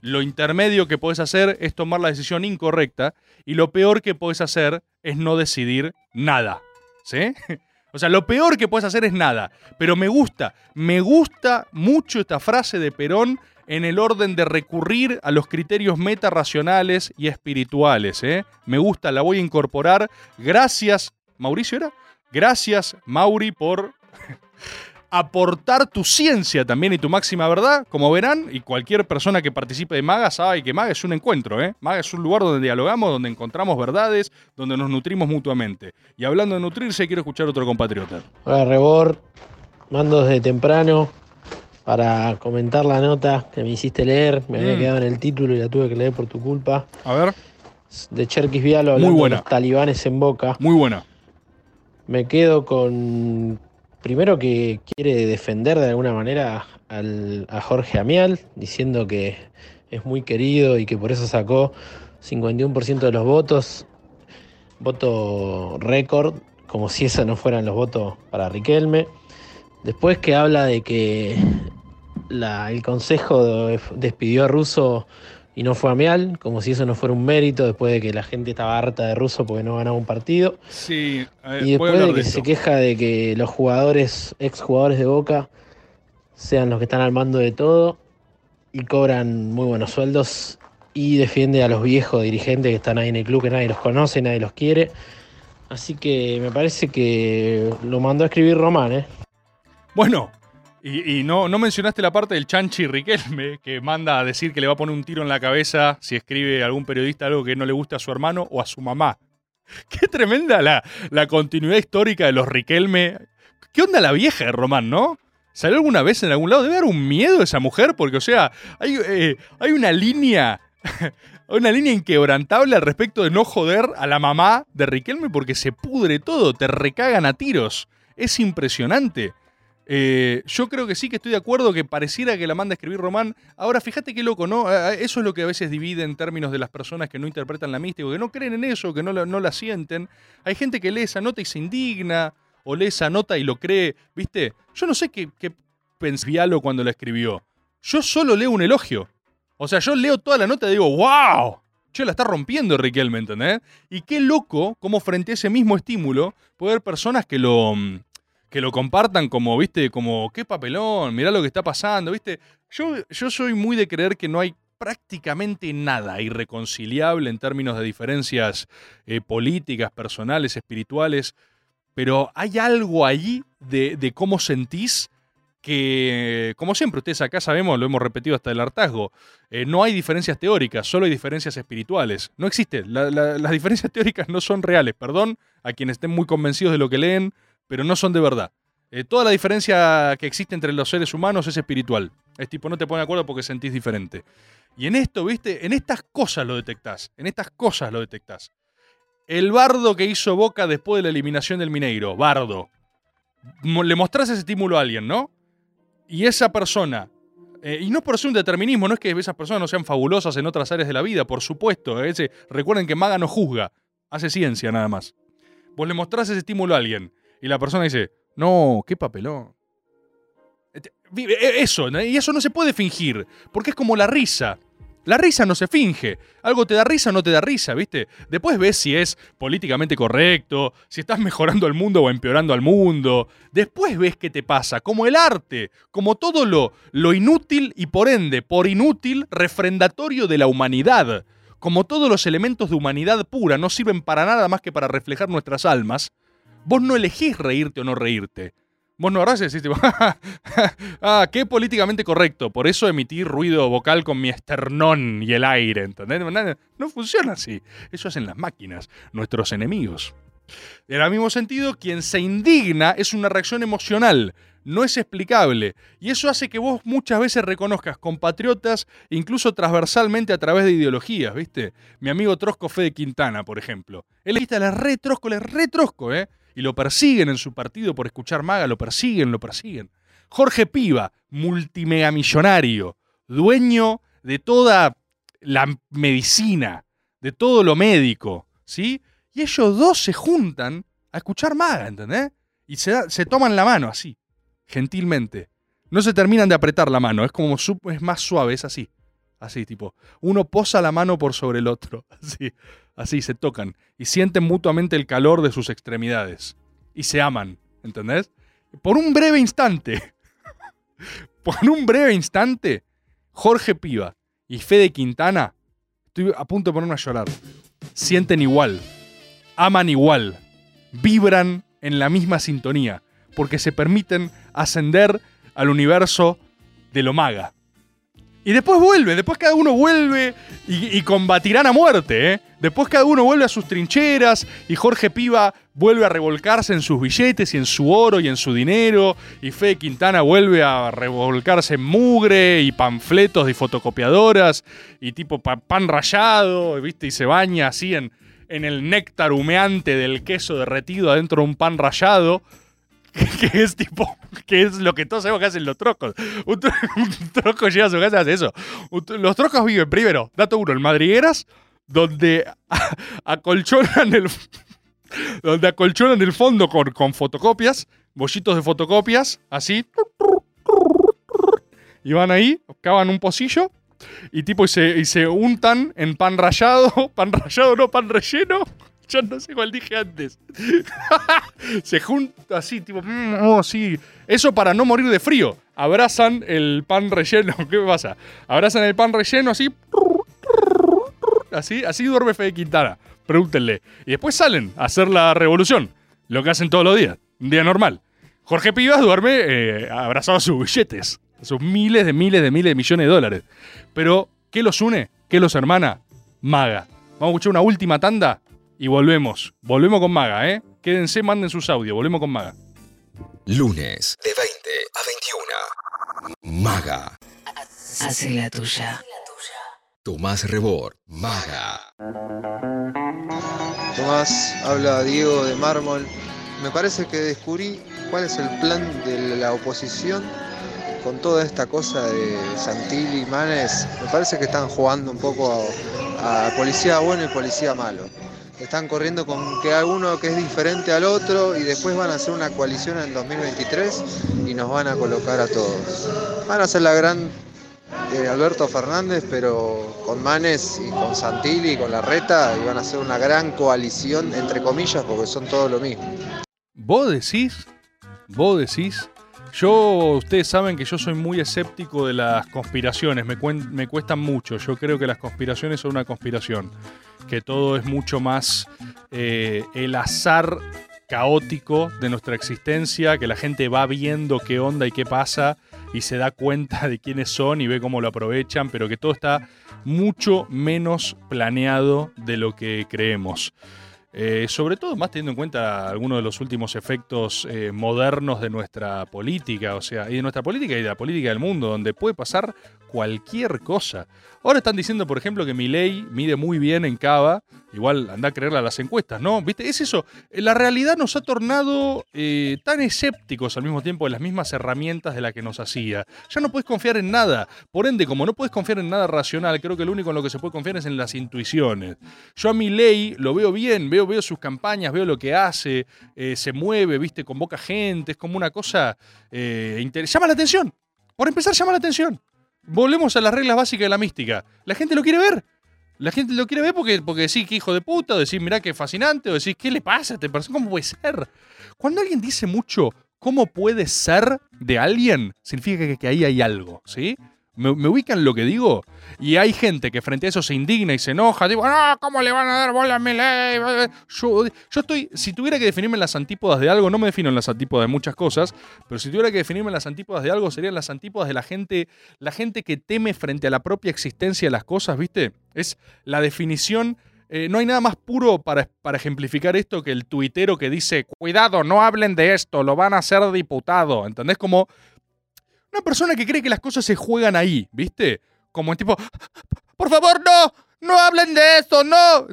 Lo intermedio que podés hacer es tomar la decisión incorrecta y lo peor que podés hacer es no decidir nada, ¿sí? O sea, lo peor que puedes hacer es nada. Pero me gusta, me gusta mucho esta frase de Perón en el orden de recurrir a los criterios metarracionales y espirituales. ¿eh? Me gusta, la voy a incorporar. Gracias, Mauricio era. Gracias, Mauri, por aportar tu ciencia también y tu máxima verdad, como verán, y cualquier persona que participe de Maga sabe que Maga es un encuentro, ¿eh? Maga es un lugar donde dialogamos, donde encontramos verdades, donde nos nutrimos mutuamente. Y hablando de nutrirse, quiero escuchar otro compatriota. Hola Rebor, mando desde temprano para comentar la nota que me hiciste leer. Me había Mm. quedado en el título y la tuve que leer por tu culpa. A ver. De Cherkis Vialo hablando buena. de los talibanes en Boca. Muy buena. Me quedo con. Primero que quiere defender de alguna manera al- a Jorge Amial, diciendo que es muy querido y que por eso sacó 51% de los votos. Voto récord, como si esos no fueran los votos para Riquelme. Después que habla de que la- el Consejo de- despidió a Russo y no fue a Amial, como si eso no fuera un mérito después de que la gente estaba harta de Russo porque no ganaba un partido. Sí, eh, Y después de que de se queja de que los jugadores, exjugadores de Boca, sean los que están al mando de todo y cobran muy buenos sueldos y defiende a los viejos dirigentes que están ahí en el club que nadie los conoce, nadie los quiere. Así que me parece que lo mandó a escribir Román, ¿eh? Bueno, y, no, no mencionaste la parte del Chanchi Riquelme, que manda a decir que le va a poner un tiro en la cabeza si escribe algún periodista algo que no le guste a su hermano o a su mamá. Qué tremenda la, la continuidad histórica de los Riquelme. ¿Qué onda la vieja de Román, no? ¿Salió alguna vez en algún lado? Debe haber un miedo a esa mujer, porque, o sea, hay, eh, hay una línea. Una línea inquebrantable al respecto de no joder a la mamá de Riquelme porque se pudre todo, te recagan a tiros. Es impresionante. Eh, yo creo que sí que estoy de acuerdo que pareciera que la manda a escribir Román. Ahora, fíjate qué loco, ¿no? Eso es lo que a veces divide en términos de las personas que no interpretan la mística, que no creen en eso, que no la, no la sienten. Hay gente que lee esa nota y se indigna, o lee esa nota y lo cree, ¿viste? Yo no sé qué, qué pensó cuando la escribió. Yo solo leo un elogio. O sea, yo leo toda la nota y digo, ¡wow! Che, la está rompiendo Riquelme, ¿entendés? Y qué loco cómo frente a ese mismo estímulo puede haber personas que lo, mm, que lo compartan como, viste, como, qué papelón, mirá lo que está pasando, viste. Yo, yo soy muy de creer que no hay prácticamente nada irreconciliable en términos de diferencias eh, políticas, personales, espirituales, pero hay algo allí de, de cómo sentís que, como siempre, ustedes acá sabemos, lo hemos repetido hasta el hartazgo, eh, no hay diferencias teóricas, solo hay diferencias espirituales. No existe. La- la- las diferencias teóricas no son reales, perdón a quienes estén muy convencidos de lo que leen, pero no son de verdad. Eh, toda la diferencia que existe entre los seres humanos es espiritual. Es tipo, no te pones de acuerdo porque sentís diferente. Y en esto, viste, en estas cosas lo detectás. En estas cosas lo detectás. El bardo que hizo Boca después de la eliminación del Mineiro, bardo. Le mostrás ese estímulo a alguien, ¿no? Y esa persona, eh, y no por ser un determinismo, no es que esas personas no sean fabulosas en otras áreas de la vida, por supuesto. eh, ese- recuerden que Maga no juzga, hace ciencia nada más. Vos le mostrás ese estímulo a alguien y la persona dice, no, qué papelón. Este, vi- eh, Eso, y eso no se puede fingir, porque es como la risa. La risa no se finge. Algo te da risa o no te da risa, ¿viste? Después ves si es políticamente correcto, si estás mejorando al mundo o empeorando al mundo. Después ves qué te pasa, como el arte, como todo lo, lo inútil y por ende, por inútil, refrendatorio de la humanidad. Como todos los elementos de humanidad pura no sirven para nada más que para reflejar nuestras almas, vos no elegís reírte o no reírte. Vos no agarrás y decís, ah, qué políticamente correcto. Por eso emití ruido vocal con mi esternón y el aire, ¿entendés? No, funciona así. Eso hacen las máquinas, nuestros enemigos. En el mismo sentido, quien se indigna es una reacción emocional, no es explicable. Y eso hace que vos muchas veces reconozcas compatriotas, incluso transversalmente a través de ideologías, ¿viste? Mi amigo Trosco Fede Quintana, por ejemplo. Él le le re Trosco, le re Trosco, ¿eh? Y lo persiguen en su partido por escuchar maga, lo persiguen, lo persiguen. Jorge Piva, multimegamillonario, dueño de toda la medicina, de todo lo médico, ¿sí? Y ellos dos se juntan a escuchar maga, ¿entendés? Y se, se toman la mano así, gentilmente. No se terminan de apretar la mano, es como es más suave, es así. Así, tipo, uno posa la mano por sobre el otro, así, así se tocan y sienten mutuamente el calor de sus extremidades y se aman, ¿entendés? Por un breve instante, por un breve instante, Jorge Piva y Fede Quintana, estoy a punto de ponerme a llorar, sienten igual, aman igual, vibran en la misma sintonía, porque se permiten ascender al universo de lo maga. Y después vuelve, después cada uno vuelve y, combatirán a muerte, ¿eh? Después cada uno vuelve a sus trincheras y Jorge Piva vuelve a revolcarse en sus billetes y en su oro y en su dinero y Fede Quintana vuelve a revolcarse en mugre y panfletos y fotocopiadoras y tipo pa- pan rallado, ¿viste? Y se baña así en, en el néctar humeante del queso derretido adentro de un pan rallado que es tipo, que es lo que todos sabemos que hacen los trocos. Un, tro- troco llega a su casa y hace eso. Un Los trocos viven primero, dato uno, en madrigueras, donde acolchonan el, donde acolchonan el fondo con, con fotocopias, bollitos de fotocopias, así. Y van ahí, cavan un pocillo y tipo y se, y se untan en pan rallado, pan rallado no, pan relleno. No sé cuál dije antes. se junta así, tipo, mm, oh, sí. Eso para no morir de frío. Abrazan el pan relleno. ¿Qué pasa? Abrazan el pan relleno así. Así, así duerme Fede Quintana. Pregúntenle. Y después salen a hacer la revolución. Lo que hacen todos los días. Un día normal. Jorge Pivas duerme eh, abrazado a sus billetes. A sus miles de miles de miles de millones de dólares. Pero, ¿qué los une? ¿Qué los hermana? Maga. Vamos a escuchar una última tanda y volvemos. Volvemos con Maga, ¿eh? Quédense, manden sus audios. Volvemos con Maga. Lunes de 20 a 21. Maga. Hace la tuya. Tomás Rebord. Maga. Tomás, habla Diego de Mármol. Me parece que descubrí cuál es el plan de la oposición con toda esta cosa de Santilli y Manes. Me parece que están jugando un poco a, a policía bueno y policía malo. Están corriendo con que hay uno que es diferente al otro y después van a hacer una coalición en 2023 y nos van a colocar a todos. Van a ser la gran eh, Alberto Fernández, pero con Manes y con Santilli y con Larreta y van a hacer una gran coalición, entre comillas, porque son todos lo mismo. ¿Vos decís? ¿Vos decís? Yo, ustedes saben que yo soy muy escéptico de las conspiraciones, me, cuestan mucho. Yo creo que las conspiraciones son una conspiración, que todo es mucho más eh, el azar caótico de nuestra existencia, que la gente va viendo qué onda y qué pasa y se da cuenta de quiénes son y ve cómo lo aprovechan, pero que todo está mucho menos planeado de lo que creemos. Eh, sobre todo más teniendo en cuenta algunos de los últimos efectos eh, modernos de nuestra política, o sea, y de nuestra política y de la política del mundo, donde puede pasar cualquier cosa. Ahora están diciendo, por ejemplo, que Milei mide muy bien en Cava, igual anda a creerle a las encuestas, ¿no? ¿Viste? Es eso, eh, la realidad nos ha tornado eh, tan escépticos al mismo tiempo de las mismas herramientas de las que nos hacía. Ya no puedes confiar en nada. Por ende, como no puedes confiar en nada racional, creo que lo único en lo que se puede confiar es en las intuiciones. Yo a Milei lo veo bien, veo, veo sus campañas, veo lo que hace, eh, se mueve, ¿viste? Convoca gente, es como una cosa... eh, inter- llama la atención. Por empezar, llama la atención. Volvemos a las reglas básicas de la mística. La gente lo quiere ver. La gente lo quiere ver porque, porque decís que hijo de puta, o decís, mirá qué fascinante, o decís, ¿qué le pasa a este persona? ¿Cómo puede ser? Cuando alguien dice mucho cómo puede ser de alguien, significa que, que ahí hay algo, ¿sí? ¿Me, ubican lo que digo? Y hay gente que frente a eso se indigna y se enoja, digo, no, ¿cómo le van a dar bola a mi ley? Yo, yo estoy, si tuviera que definirme en las antípodas de algo, no me defino en las antípodas de muchas cosas, pero si tuviera que definirme en las antípodas de algo, serían las antípodas de la gente, la gente que teme frente a la propia existencia de las cosas, ¿viste? Es la definición eh, no hay nada más puro para, para ejemplificar esto que el tuitero que dice, cuidado, no hablen de esto, lo van a hacer diputado. ¿Entendés? Como una persona que cree que las cosas se juegan ahí, ¿viste? Como en tipo, por favor, no, no hablen de esto, no.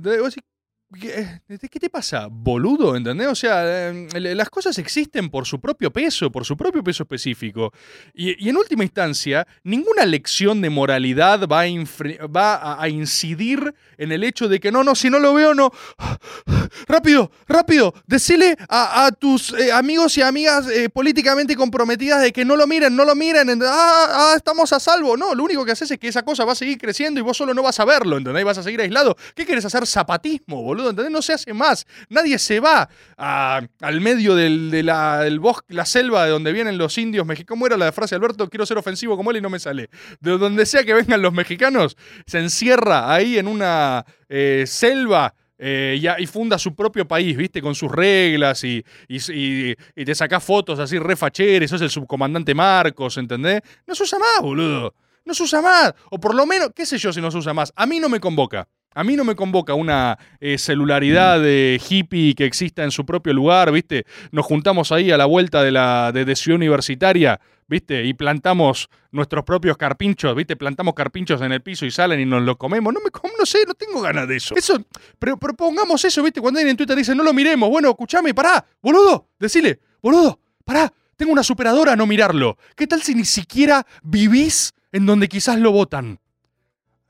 ¿Qué, te pasa, boludo? ¿Entendés? O sea, eh, las cosas existen por su propio peso, por su propio peso específico. Y, y en última instancia, ninguna lección de moralidad va, a, va a- a incidir en el hecho de que no, no, si no lo veo, no. Rápido, rápido, decile a, a tus eh, amigos y amigas eh, políticamente comprometidas de que no lo miren, no lo miren. ent- Ah, ah, estamos a salvo. No, lo único que haces es que esa cosa va a seguir creciendo y vos solo no vas a verlo, ¿entendés? Vas a seguir aislado. ¿Qué quieres hacer? Zapatismo, boludo, ¿entendés? No se hace más. Nadie se va al medio del, de la, bosque, la selva de donde vienen los indios mexicanos. ¿Cómo era la frase, Alberto? Quiero ser ofensivo como él y no me sale. De donde sea que vengan los mexicanos, se encierra ahí en una eh, selva eh, y, funda su propio país, ¿viste? Con sus reglas y, te sacás fotos así re facheres, sos el subcomandante Marcos, ¿entendés? No se usa más, boludo. No se usa más. O por lo menos, qué sé yo si no se usa más. A mí no me convoca. A mí no me convoca una eh, celularidad de hippie que exista en su propio lugar, ¿viste? Nos juntamos ahí a la vuelta de la de, Ciudad Universitaria, ¿viste? Y plantamos nuestros propios carpinchos, ¿viste? Plantamos carpinchos en el piso y salen y nos lo comemos. No me no sé, no tengo ganas de eso. Eso, pero propongamos eso, ¿viste? Cuando alguien en Twitter dice, no lo miremos. Bueno, escuchame, pará, boludo, decile, boludo, pará, tengo una superadora a no mirarlo. ¿Qué tal si ni siquiera vivís en donde quizás lo votan?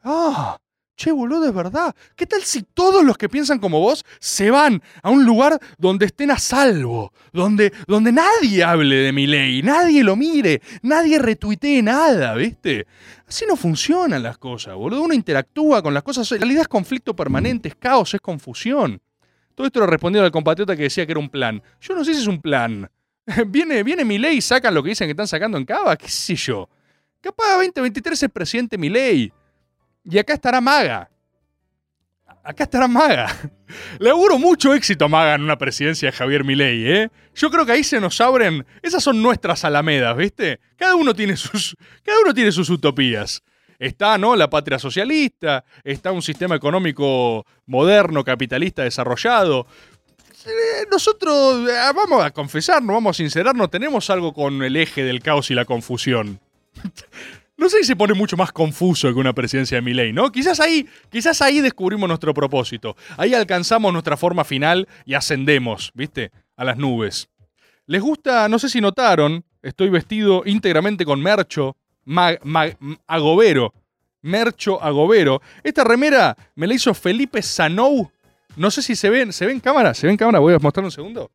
Ah, che, boludo, es verdad. ¿Qué tal si todos los que piensan como vos se van a un lugar donde estén a salvo? Donde, donde nadie hable de mi ley, nadie lo mire, nadie retuitee nada, ¿viste? Así no funcionan las cosas, boludo. Uno interactúa con las cosas. En realidad es conflicto permanente, es caos, es confusión. Todo esto lo respondiendo al compatriota que decía que era un plan. Yo no sé si es un plan. Viene, viene mi ley y sacan lo que dicen que están sacando en Cava, qué sé yo. Capaz 2023 es presidente Milei. Y acá estará Maga. Acá estará Maga. Le auguro mucho éxito a Maga en una presidencia de Javier Milei, ¿eh? Yo creo que ahí se nos abren. Esas son nuestras alamedas, ¿viste? Cada uno tiene sus, cada uno tiene sus utopías. Está, ¿no? La patria socialista, está un sistema económico moderno, capitalista, desarrollado. Eh, Nosotros, eh, vamos a confesarnos, vamos a sincerarnos, tenemos algo con el eje del caos y la confusión. No sé si se pone mucho más confuso que una presidencia de Milei, ¿no? Quizás ahí, quizás ahí descubrimos nuestro propósito. Ahí alcanzamos nuestra forma final y ascendemos, ¿viste? A las nubes. Les gusta, no sé si notaron, estoy vestido íntegramente con mercho, agobero. Mercho agobero. Esta remera me la hizo Felipe Sanou. No sé si se ven, ¿se ve en cámara? ¿Se ve en cámara? Voy a mostrar un segundo.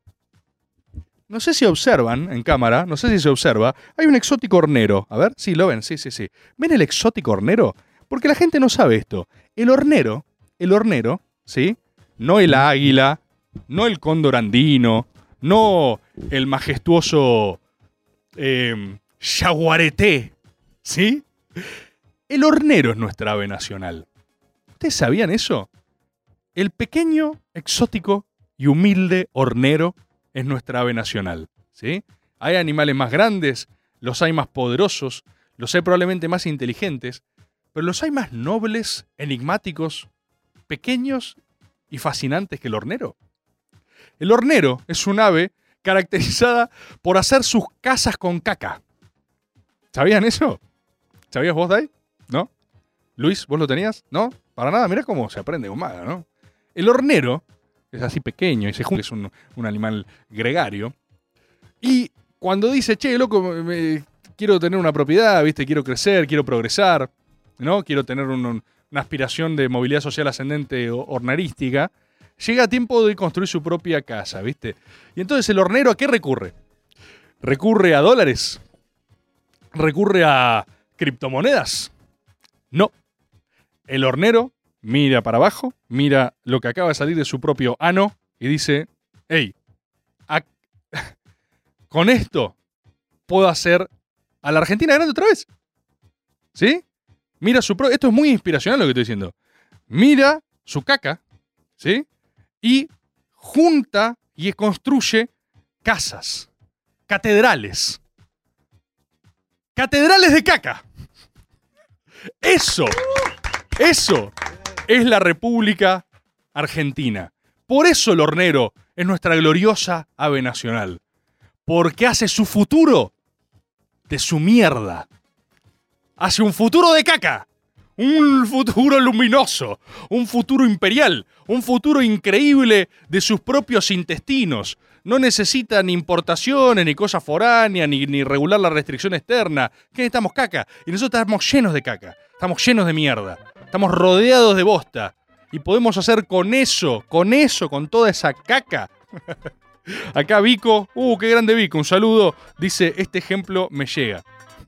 No sé si observan en cámara, no sé si se observa, hay un exótico hornero. A ver, sí, lo ven, sí, sí, sí. ¿Ven el exótico hornero? Porque la gente no sabe esto. El hornero, el hornero, ¿sí? No el águila, no el cóndor andino, no el majestuoso eh, ¿sí? El hornero es nuestra ave nacional. ¿Ustedes sabían eso? El pequeño, exótico y humilde hornero es nuestra ave nacional. ¿sí? Hay animales más grandes, los hay más poderosos, los hay probablemente más inteligentes, pero los hay más nobles, enigmáticos, pequeños y fascinantes que el hornero. El hornero es un ave caracterizada por hacer sus casas con caca. ¿Sabían eso? ¿Sabías vos, Dai? ¿No? Luis, ¿vos lo tenías? ¿No? Para nada, mira cómo se aprende maga, ¿no? El hornero es así pequeño y se junta, es un, un animal gregario. Y cuando dice, che, loco, me- quiero tener una propiedad, ¿viste? Quiero crecer, quiero progresar, ¿no? Quiero tener un- un- una aspiración de movilidad social ascendente o hornarística, llega tiempo de construir su propia casa, ¿viste? Y entonces el hornero a qué recurre? ¿Recurre a dólares? ¿Recurre a criptomonedas? No. El hornero mira para abajo, mira lo que acaba de salir de su propio ano y dice, hey, con esto puedo hacer a la Argentina grande otra vez. ¿Sí? Mira su pro Esto es muy inspiracional lo que estoy diciendo. Mira su caca, ¿sí? Y junta y construye casas, catedrales. Catedrales de caca. Eso, eso es la República Argentina. Por eso el hornero es nuestra gloriosa ave nacional. Porque hace su futuro de su mierda. Hace un futuro de caca. Un futuro luminoso. Un futuro imperial. Un futuro increíble de sus propios intestinos. No necesita ni importaciones, ni cosas foráneas, ni, ni regular la restricción externa. ¿Qué necesitamos? Caca. Y nosotros estamos llenos de caca. Estamos llenos de mierda. Estamos rodeados de bosta. Y podemos hacer con eso, con eso, con toda esa caca. Acá Vico, uh, qué grande Vico, un saludo. Dice, este ejemplo me llega.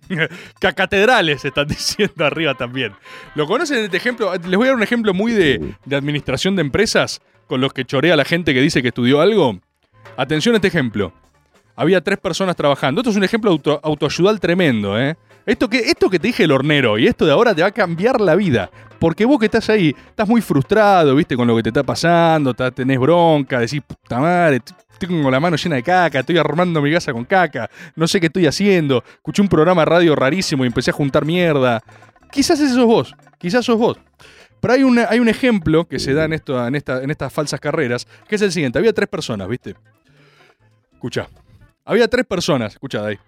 Cacatedrales están diciendo arriba también. ¿Lo conocen este ejemplo? Les voy a dar un ejemplo muy de, de administración de empresas con los que chorea la gente que dice que estudió algo. Atención a este ejemplo. Había tres personas trabajando. Esto es un ejemplo auto, autoayudal tremendo, ¿eh? Esto que, esto que te dije el hornero y esto de ahora te va a cambiar la vida. Porque vos que estás ahí, estás muy frustrado, viste, con lo que te está pasando, tenés bronca, decís, puta madre, tengo la mano llena de caca, estoy armando mi casa con caca, no sé qué estoy haciendo, escuché un programa radio rarísimo y empecé a juntar mierda. Quizás ese sos vos, quizás sos vos. Pero hay, una- hay un ejemplo que se da en, esto, en, esta- en estas falsas carreras, que es el siguiente. Había tres personas, ¿viste? Escucha. Había tres personas, escucha de ahí.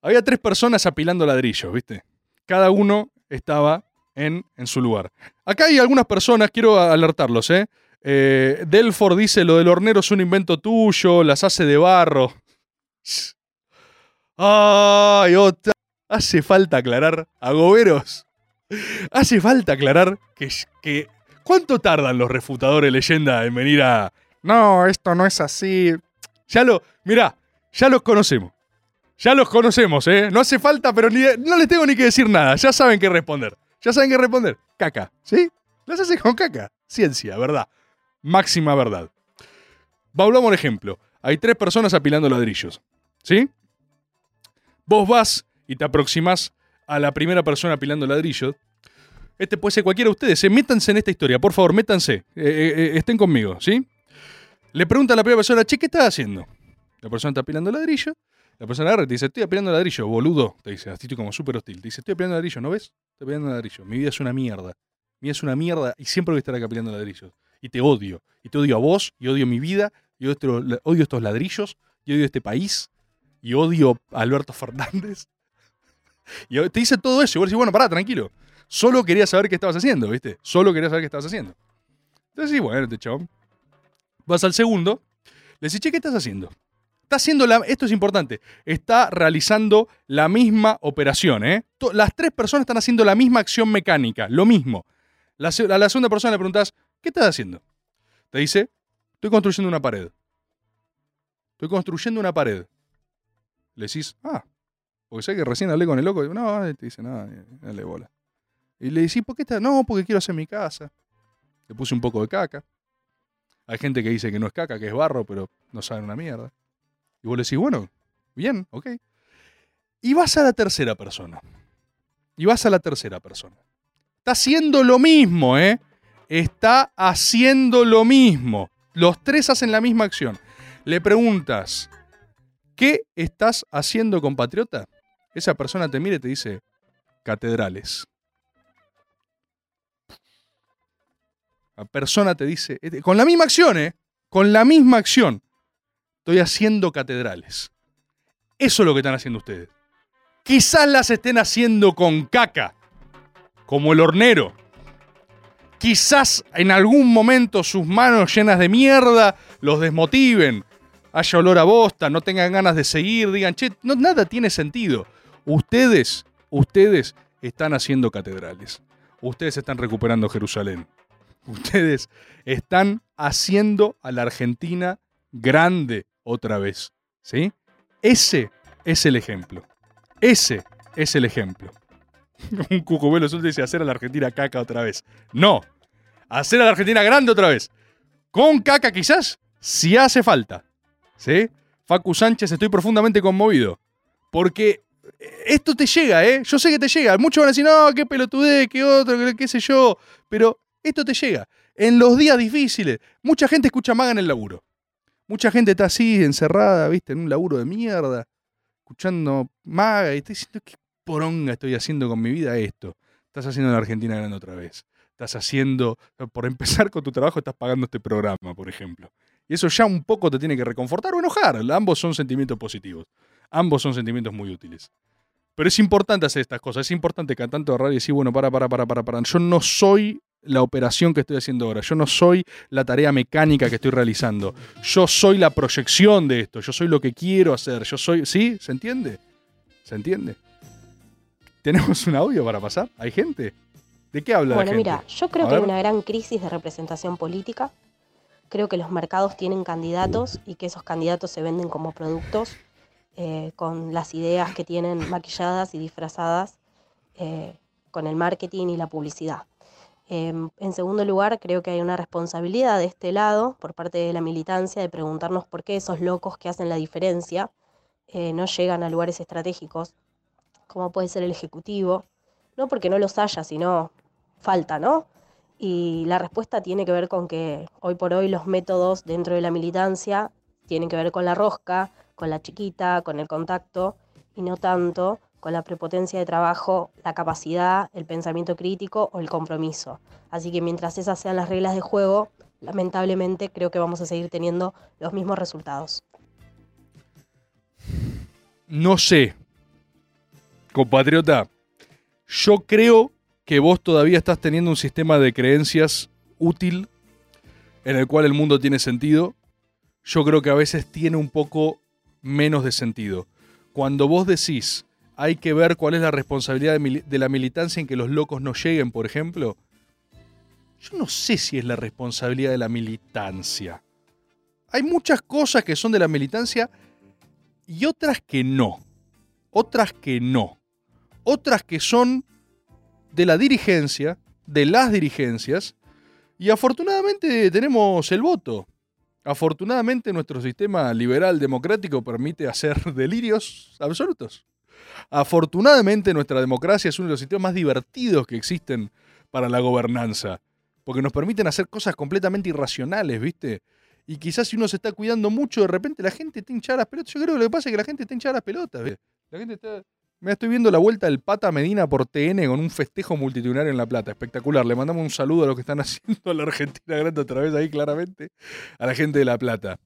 Había tres personas apilando ladrillos, ¿viste? Cada uno estaba en, en su lugar. Acá hay algunas personas, quiero alertarlos, ¿eh? Eh, Delford dice, lo del hornero es un invento tuyo, las hace de barro. Ay, otra. Hace falta aclarar, agoberos. Hace falta aclarar que, que... ¿Cuánto tardan los refutadores leyenda en venir a... No, esto no es así. Ya lo... Mirá, ya los conocemos. Ya los conocemos, ¿eh? No hace falta, pero ni, no les tengo ni que decir nada. Ya saben qué responder. Ya saben qué responder. Caca, ¿sí? Las hace con caca. Ciencia, verdad. Máxima verdad. Volvamos al ejemplo. Hay tres personas apilando ladrillos. ¿Sí? Vos vas y te aproximás a la primera persona apilando ladrillos. Este puede ser cualquiera de ustedes. ¿eh? Métanse en esta historia, por favor, métanse. Eh, eh, eh, estén conmigo, ¿sí? Le pregunta a la primera persona, che, ¿qué estás haciendo? La persona está apilando ladrillo. La persona agarra te dice, estoy apilando ladrillo, boludo. Te dice, así estoy como súper hostil. Te dice, estoy apilando ladrillo, ¿no ves? Estoy apilando ladrillo. Mi vida es una mierda. Mi vida es una mierda y siempre voy a estar acá apilando ladrillos. Y te odio. Y te odio a vos, y odio mi vida, y odio, estos- ladrillos, y odio este país, y odio a Alberto Fernández. Y te dice todo eso. Y vos decís, bueno, pará, tranquilo. Solo quería saber qué estabas haciendo, ¿viste? Solo quería saber qué estabas haciendo. Entonces, sí, bueno, este chabón. Vas al segundo, le decís, che, ¿qué estás haciendo? Está haciendo la. Esto es importante. Está realizando la misma operación, ¿eh? Las tres personas están haciendo la misma acción mecánica, lo mismo. La a la segunda persona le preguntas, ¿qué estás haciendo? Te dice, estoy construyendo una pared. Estoy construyendo una pared. Le decís, ah, porque sé que recién hablé con el loco. No, te dice, no, eh, dale bola. Y le decís, ¿por qué estás? No, porque quiero hacer mi casa. Le puse un poco de caca. Hay gente que dice que no es caca, que es barro, pero no saben una mierda. Y vos le decís, bueno, bien, ok. Y vas a la tercera persona. Y vas a la tercera persona. Está haciendo lo mismo, ¿eh? Está haciendo lo mismo. Los tres hacen la misma acción. Le preguntas, ¿qué estás haciendo, compatriota? Esa persona te mira y te dice, catedrales. La persona te dice, eh, con la misma acción, ¿eh? Con la misma acción. Estoy haciendo catedrales. Eso es lo que están haciendo ustedes. Quizás las estén haciendo con caca, como el hornero. Quizás en algún momento sus manos llenas de mierda los desmotiven, haya olor a bosta, no tengan ganas de seguir, digan, che, no, nada tiene sentido. Ustedes, ustedes están haciendo catedrales. Ustedes están recuperando Jerusalén. Ustedes están haciendo a la Argentina grande otra vez. ¿Sí? Ese es el ejemplo. Ese es el ejemplo. Un cucubelo suelto dice hacer a la Argentina caca otra vez. No. Hacer a la Argentina grande otra vez. Con caca quizás, si hace falta. ¿Sí? Facu Sánchez, estoy profundamente conmovido. Porque esto te llega, ¿eh? Yo sé que te llega. Muchos van a decir, no, qué pelotudez, qué otro, qué sé yo. Pero esto te llega. En los días difíciles, mucha gente escucha maga en el laburo. Mucha gente está así, encerrada, ¿viste? En un laburo de mierda, escuchando maga y está diciendo, ¿qué poronga estoy haciendo con mi vida esto? Estás haciendo la Argentina grande otra vez. Estás haciendo, por empezar con tu trabajo, estás pagando este programa, por ejemplo. Y eso ya un poco te tiene que reconfortar o enojar. Ambos son sentimientos positivos. Ambos son sentimientos muy útiles. Pero es importante hacer estas cosas. Es importante tanto agarrar y decir, bueno, para, para, para, para, para. Yo no soy la operación que estoy haciendo ahora. Yo no soy la tarea mecánica que estoy realizando. Yo soy la proyección de esto. Yo soy lo que quiero hacer. Yo soy. ¿Sí? ¿Se entiende? ¿Se entiende? ¿Tenemos un audio para pasar? ¿Hay gente? ¿De qué habla la Bueno, gente? mira, yo creo A que hay ver. una gran crisis de representación política. Creo que los mercados tienen candidatos y que esos candidatos se venden como productos eh, con las ideas que tienen maquilladas y disfrazadas eh, con el marketing y la publicidad. Em, en segundo lugar, creo que hay una responsabilidad de este lado por parte de la militancia de preguntarnos por qué esos locos que hacen la diferencia eh, no llegan a lugares estratégicos, como puede ser el Ejecutivo, no porque no los haya, sino falta, ¿no? Y la respuesta tiene que ver con que hoy por hoy los métodos dentro de la militancia tienen que ver con la rosca, con la chiquita, con el contacto y no tanto con la prepotencia de trabajo, la capacidad, el pensamiento crítico o el compromiso. Así que mientras esas sean las reglas de juego, lamentablemente creo que vamos a seguir teniendo los mismos resultados. No sé, compatriota, yo creo que vos todavía estás teniendo un sistema de creencias útil en el cual el mundo tiene sentido. Yo creo que a veces tiene un poco menos de sentido. Cuando vos decís, hay que ver cuál es la responsabilidad de, la militancia en que los locos no lleguen, por ejemplo, yo no sé si es la responsabilidad de la militancia. Hay muchas cosas que son de la militancia y otras que no. Otras que no. Otras que son de la dirigencia, de las dirigencias, y afortunadamente tenemos el voto. Afortunadamente nuestro sistema liberal democrático permite hacer delirios absolutos. Afortunadamente nuestra democracia es uno de los sistemas más divertidos que existen para la gobernanza, porque nos permiten hacer cosas completamente irracionales, ¿viste? Y quizás si uno se está cuidando mucho, de repente la gente está hinchada las pelotas. Yo creo que lo que pasa es que la gente está hinchada las pelotas, ¿viste? La gente está... Me estoy viendo la vuelta del Pata Medina por TN con un festejo multitudinario en La Plata. Espectacular. Le mandamos un saludo a los que están haciendo la Argentina grande otra vez ahí, claramente. A la gente de La Plata.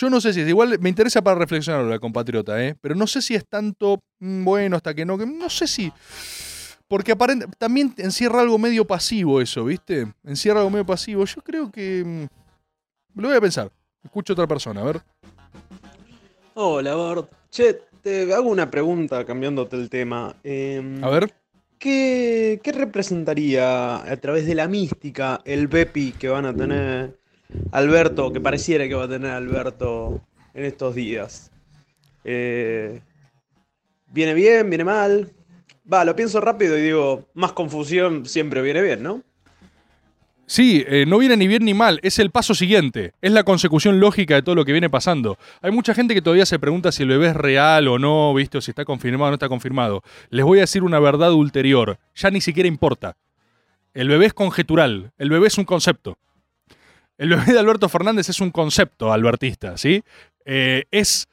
Yo no sé si es igual, me interesa para reflexionar la compatriota, ¿eh? pero no sé si es tanto mm, bueno hasta que no, que no sé si. Porque aparente, también encierra algo medio pasivo eso, ¿viste? Encierra algo medio pasivo. Yo creo que. mm, Lo voy a pensar. Escucho a otra persona, a ver. Hola, Bart. Che, te hago una pregunta cambiándote el tema. Em, A ver. ¿qué, qué representaría a través de la mística el Bepi que van a tener Alberto, que pareciera que va a tener Alberto en estos días? Eh, ¿Viene bien? ¿Viene mal? Va, lo pienso rápido y digo, más confusión siempre viene bien, ¿no? Sí, eh, no viene ni bien ni mal, es el paso siguiente, es la consecución lógica de todo lo que viene pasando. Hay mucha gente que todavía se pregunta si el bebé es real o no, ¿viste? o si está confirmado o no está confirmado. Les voy a decir una verdad ulterior, ya ni siquiera importa. El bebé es conjetural, el bebé es un concepto. El bebé de Alberto Fernández es un concepto albertista, ¿sí? Eh, es,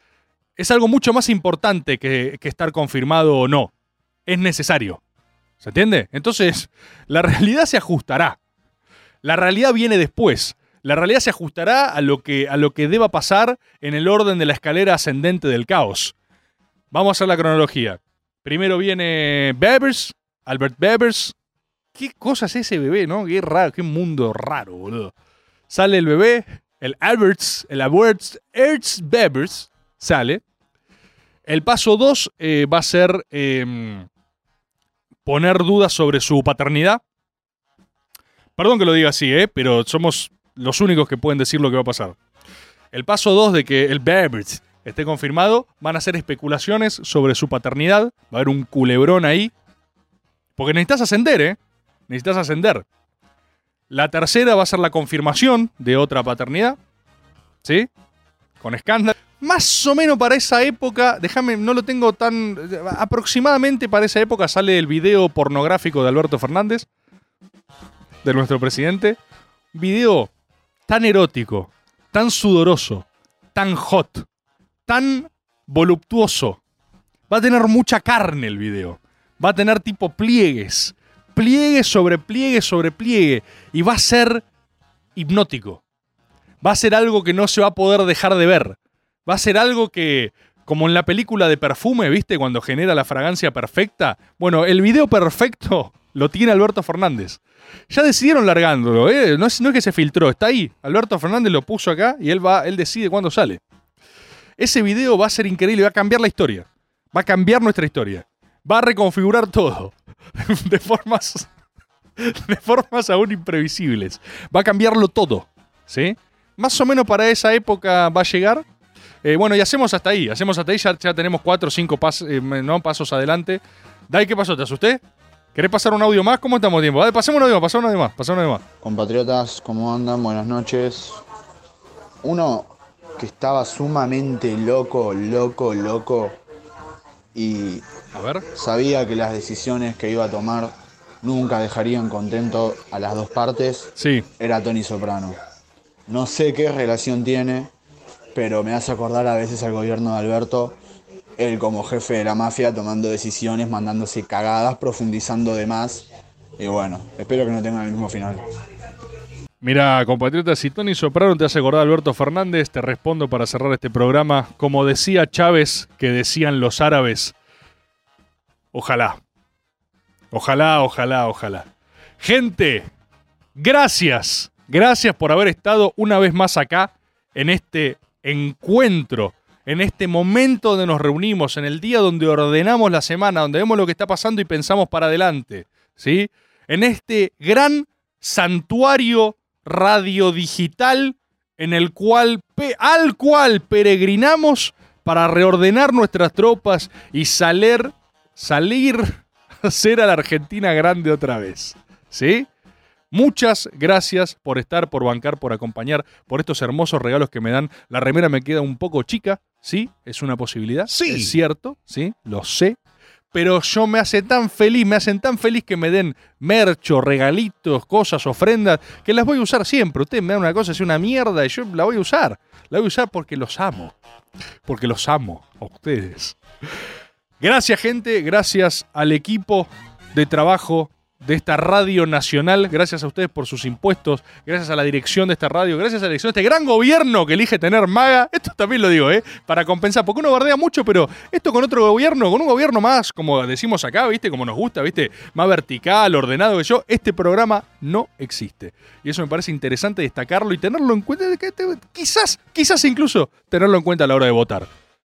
es algo mucho más importante que, estar confirmado o no. Es necesario. ¿Se entiende? Entonces, la realidad se ajustará. La realidad viene después. La realidad se ajustará a lo que, a lo que deba pasar en el orden de la escalera ascendente del caos. Vamos a hacer la cronología. Primero viene Bevers, Albert Bevers. ¿Qué cosa es ese bebé, no? Qué raro, qué mundo raro, boludo. Sale el bebé, el Alberts, el Alberts, Ertz Bevers, sale. El paso 2 va a ser em, poner dudas sobre su paternidad. Perdón que lo diga así, ¿eh? pero somos los únicos que pueden decir lo que va a pasar. El paso 2 de que el Berbert esté confirmado, van a ser especulaciones sobre su paternidad. Va a haber un culebrón ahí. Porque necesitas ascender, ¿eh? Necesitas ascender. La tercera va a ser la confirmación de otra paternidad. ¿Sí? Con escándalo. Más o menos para esa época, déjame, no lo tengo tan. Aproximadamente para esa época sale el video pornográfico de Alberto Fernández de nuestro presidente. Video tan erótico, tan sudoroso, tan hot, tan voluptuoso. Va a tener mucha carne el video. Va a tener tipo pliegues. Pliegue sobre pliegue sobre pliegue. Y va a ser hipnótico. Va a ser algo que no se va a poder dejar de ver. Va a ser algo que, como en la película de perfume, ¿viste? Cuando genera la fragancia perfecta. Bueno, el video perfecto lo tiene Alberto Fernández. Ya decidieron largándolo, ¿eh? no, es, no es que se filtró, está ahí. Alberto Fernández lo puso acá y él, va, él decide cuándo sale. Ese video va a ser increíble, va a cambiar la historia. Va a cambiar nuestra historia. Va a reconfigurar todo. De formas, de formas aún imprevisibles. Va a cambiarlo todo. ¿Sí? Más o menos para esa época va a llegar. Eh, bueno, y hacemos hasta ahí. Hacemos hasta ahí. Ya, ya tenemos cuatro o cinco pas, eh, pasos adelante. Dai, ¿qué pasó? ¿Te asusté? ¿Querés pasar un audio más? ¿Cómo estamos tiempo? Dale, pasemos un audio pasemos un audio más, pasemos un audio más. Compatriotas, ¿cómo andan? Buenas noches. Uno que estaba sumamente loco, loco, loco y A ver. sabía que las decisiones que iba a tomar nunca dejarían contento a las dos partes, sí. era Tony Soprano. No sé qué relación tiene, pero me hace acordar a veces al gobierno de Alberto, él como jefe de la mafia tomando decisiones, mandándose cagadas, profundizando de más. Y bueno, espero que no tenga el mismo final. Mira, compatriota, si Tony Soprano te hace acordar a Alberto Fernández, te respondo para cerrar este programa. Como decía Chávez, que decían los árabes, ojalá. Ojalá, ojalá, ojalá. Gente, gracias. Gracias por haber estado una vez más acá en este encuentro, en este momento donde nos reunimos, en el día donde ordenamos la semana, donde vemos lo que está pasando y pensamos para adelante. ¿Sí? En este gran santuario radiodigital en el cual, al cual peregrinamos para reordenar nuestras tropas y salir, salir a hacer a la Argentina grande otra vez. ¿Sí? Muchas gracias por estar, por bancar, por acompañar, por estos hermosos regalos que me dan. La remera me queda un poco chica, ¿sí? Es una posibilidad. Sí. Es cierto, ¿sí? Lo sé. Pero yo me hace tan feliz, me hacen tan feliz que me den mercho, regalitos, cosas, ofrendas, que las voy a usar siempre. Ustedes me dan una cosa, es una mierda, y yo la voy a usar. La voy a usar porque los amo. Porque los amo a ustedes. Gracias, gente. Gracias al equipo de trabajo de esta radio nacional. Gracias a ustedes por sus impuestos. Gracias a la dirección de esta radio. Gracias a la dirección de este gran gobierno que elige tener maga. Esto también lo digo, ¿eh? Para compensar. Porque uno bardea mucho, pero esto con otro gobierno, con un gobierno más, como decimos acá, ¿viste? Como nos gusta, ¿viste? Más vertical, ordenado que yo. Este programa no existe. Y eso me parece interesante destacarlo y tenerlo en cuenta. Quizás, quizás incluso tenerlo en cuenta a la hora de votar.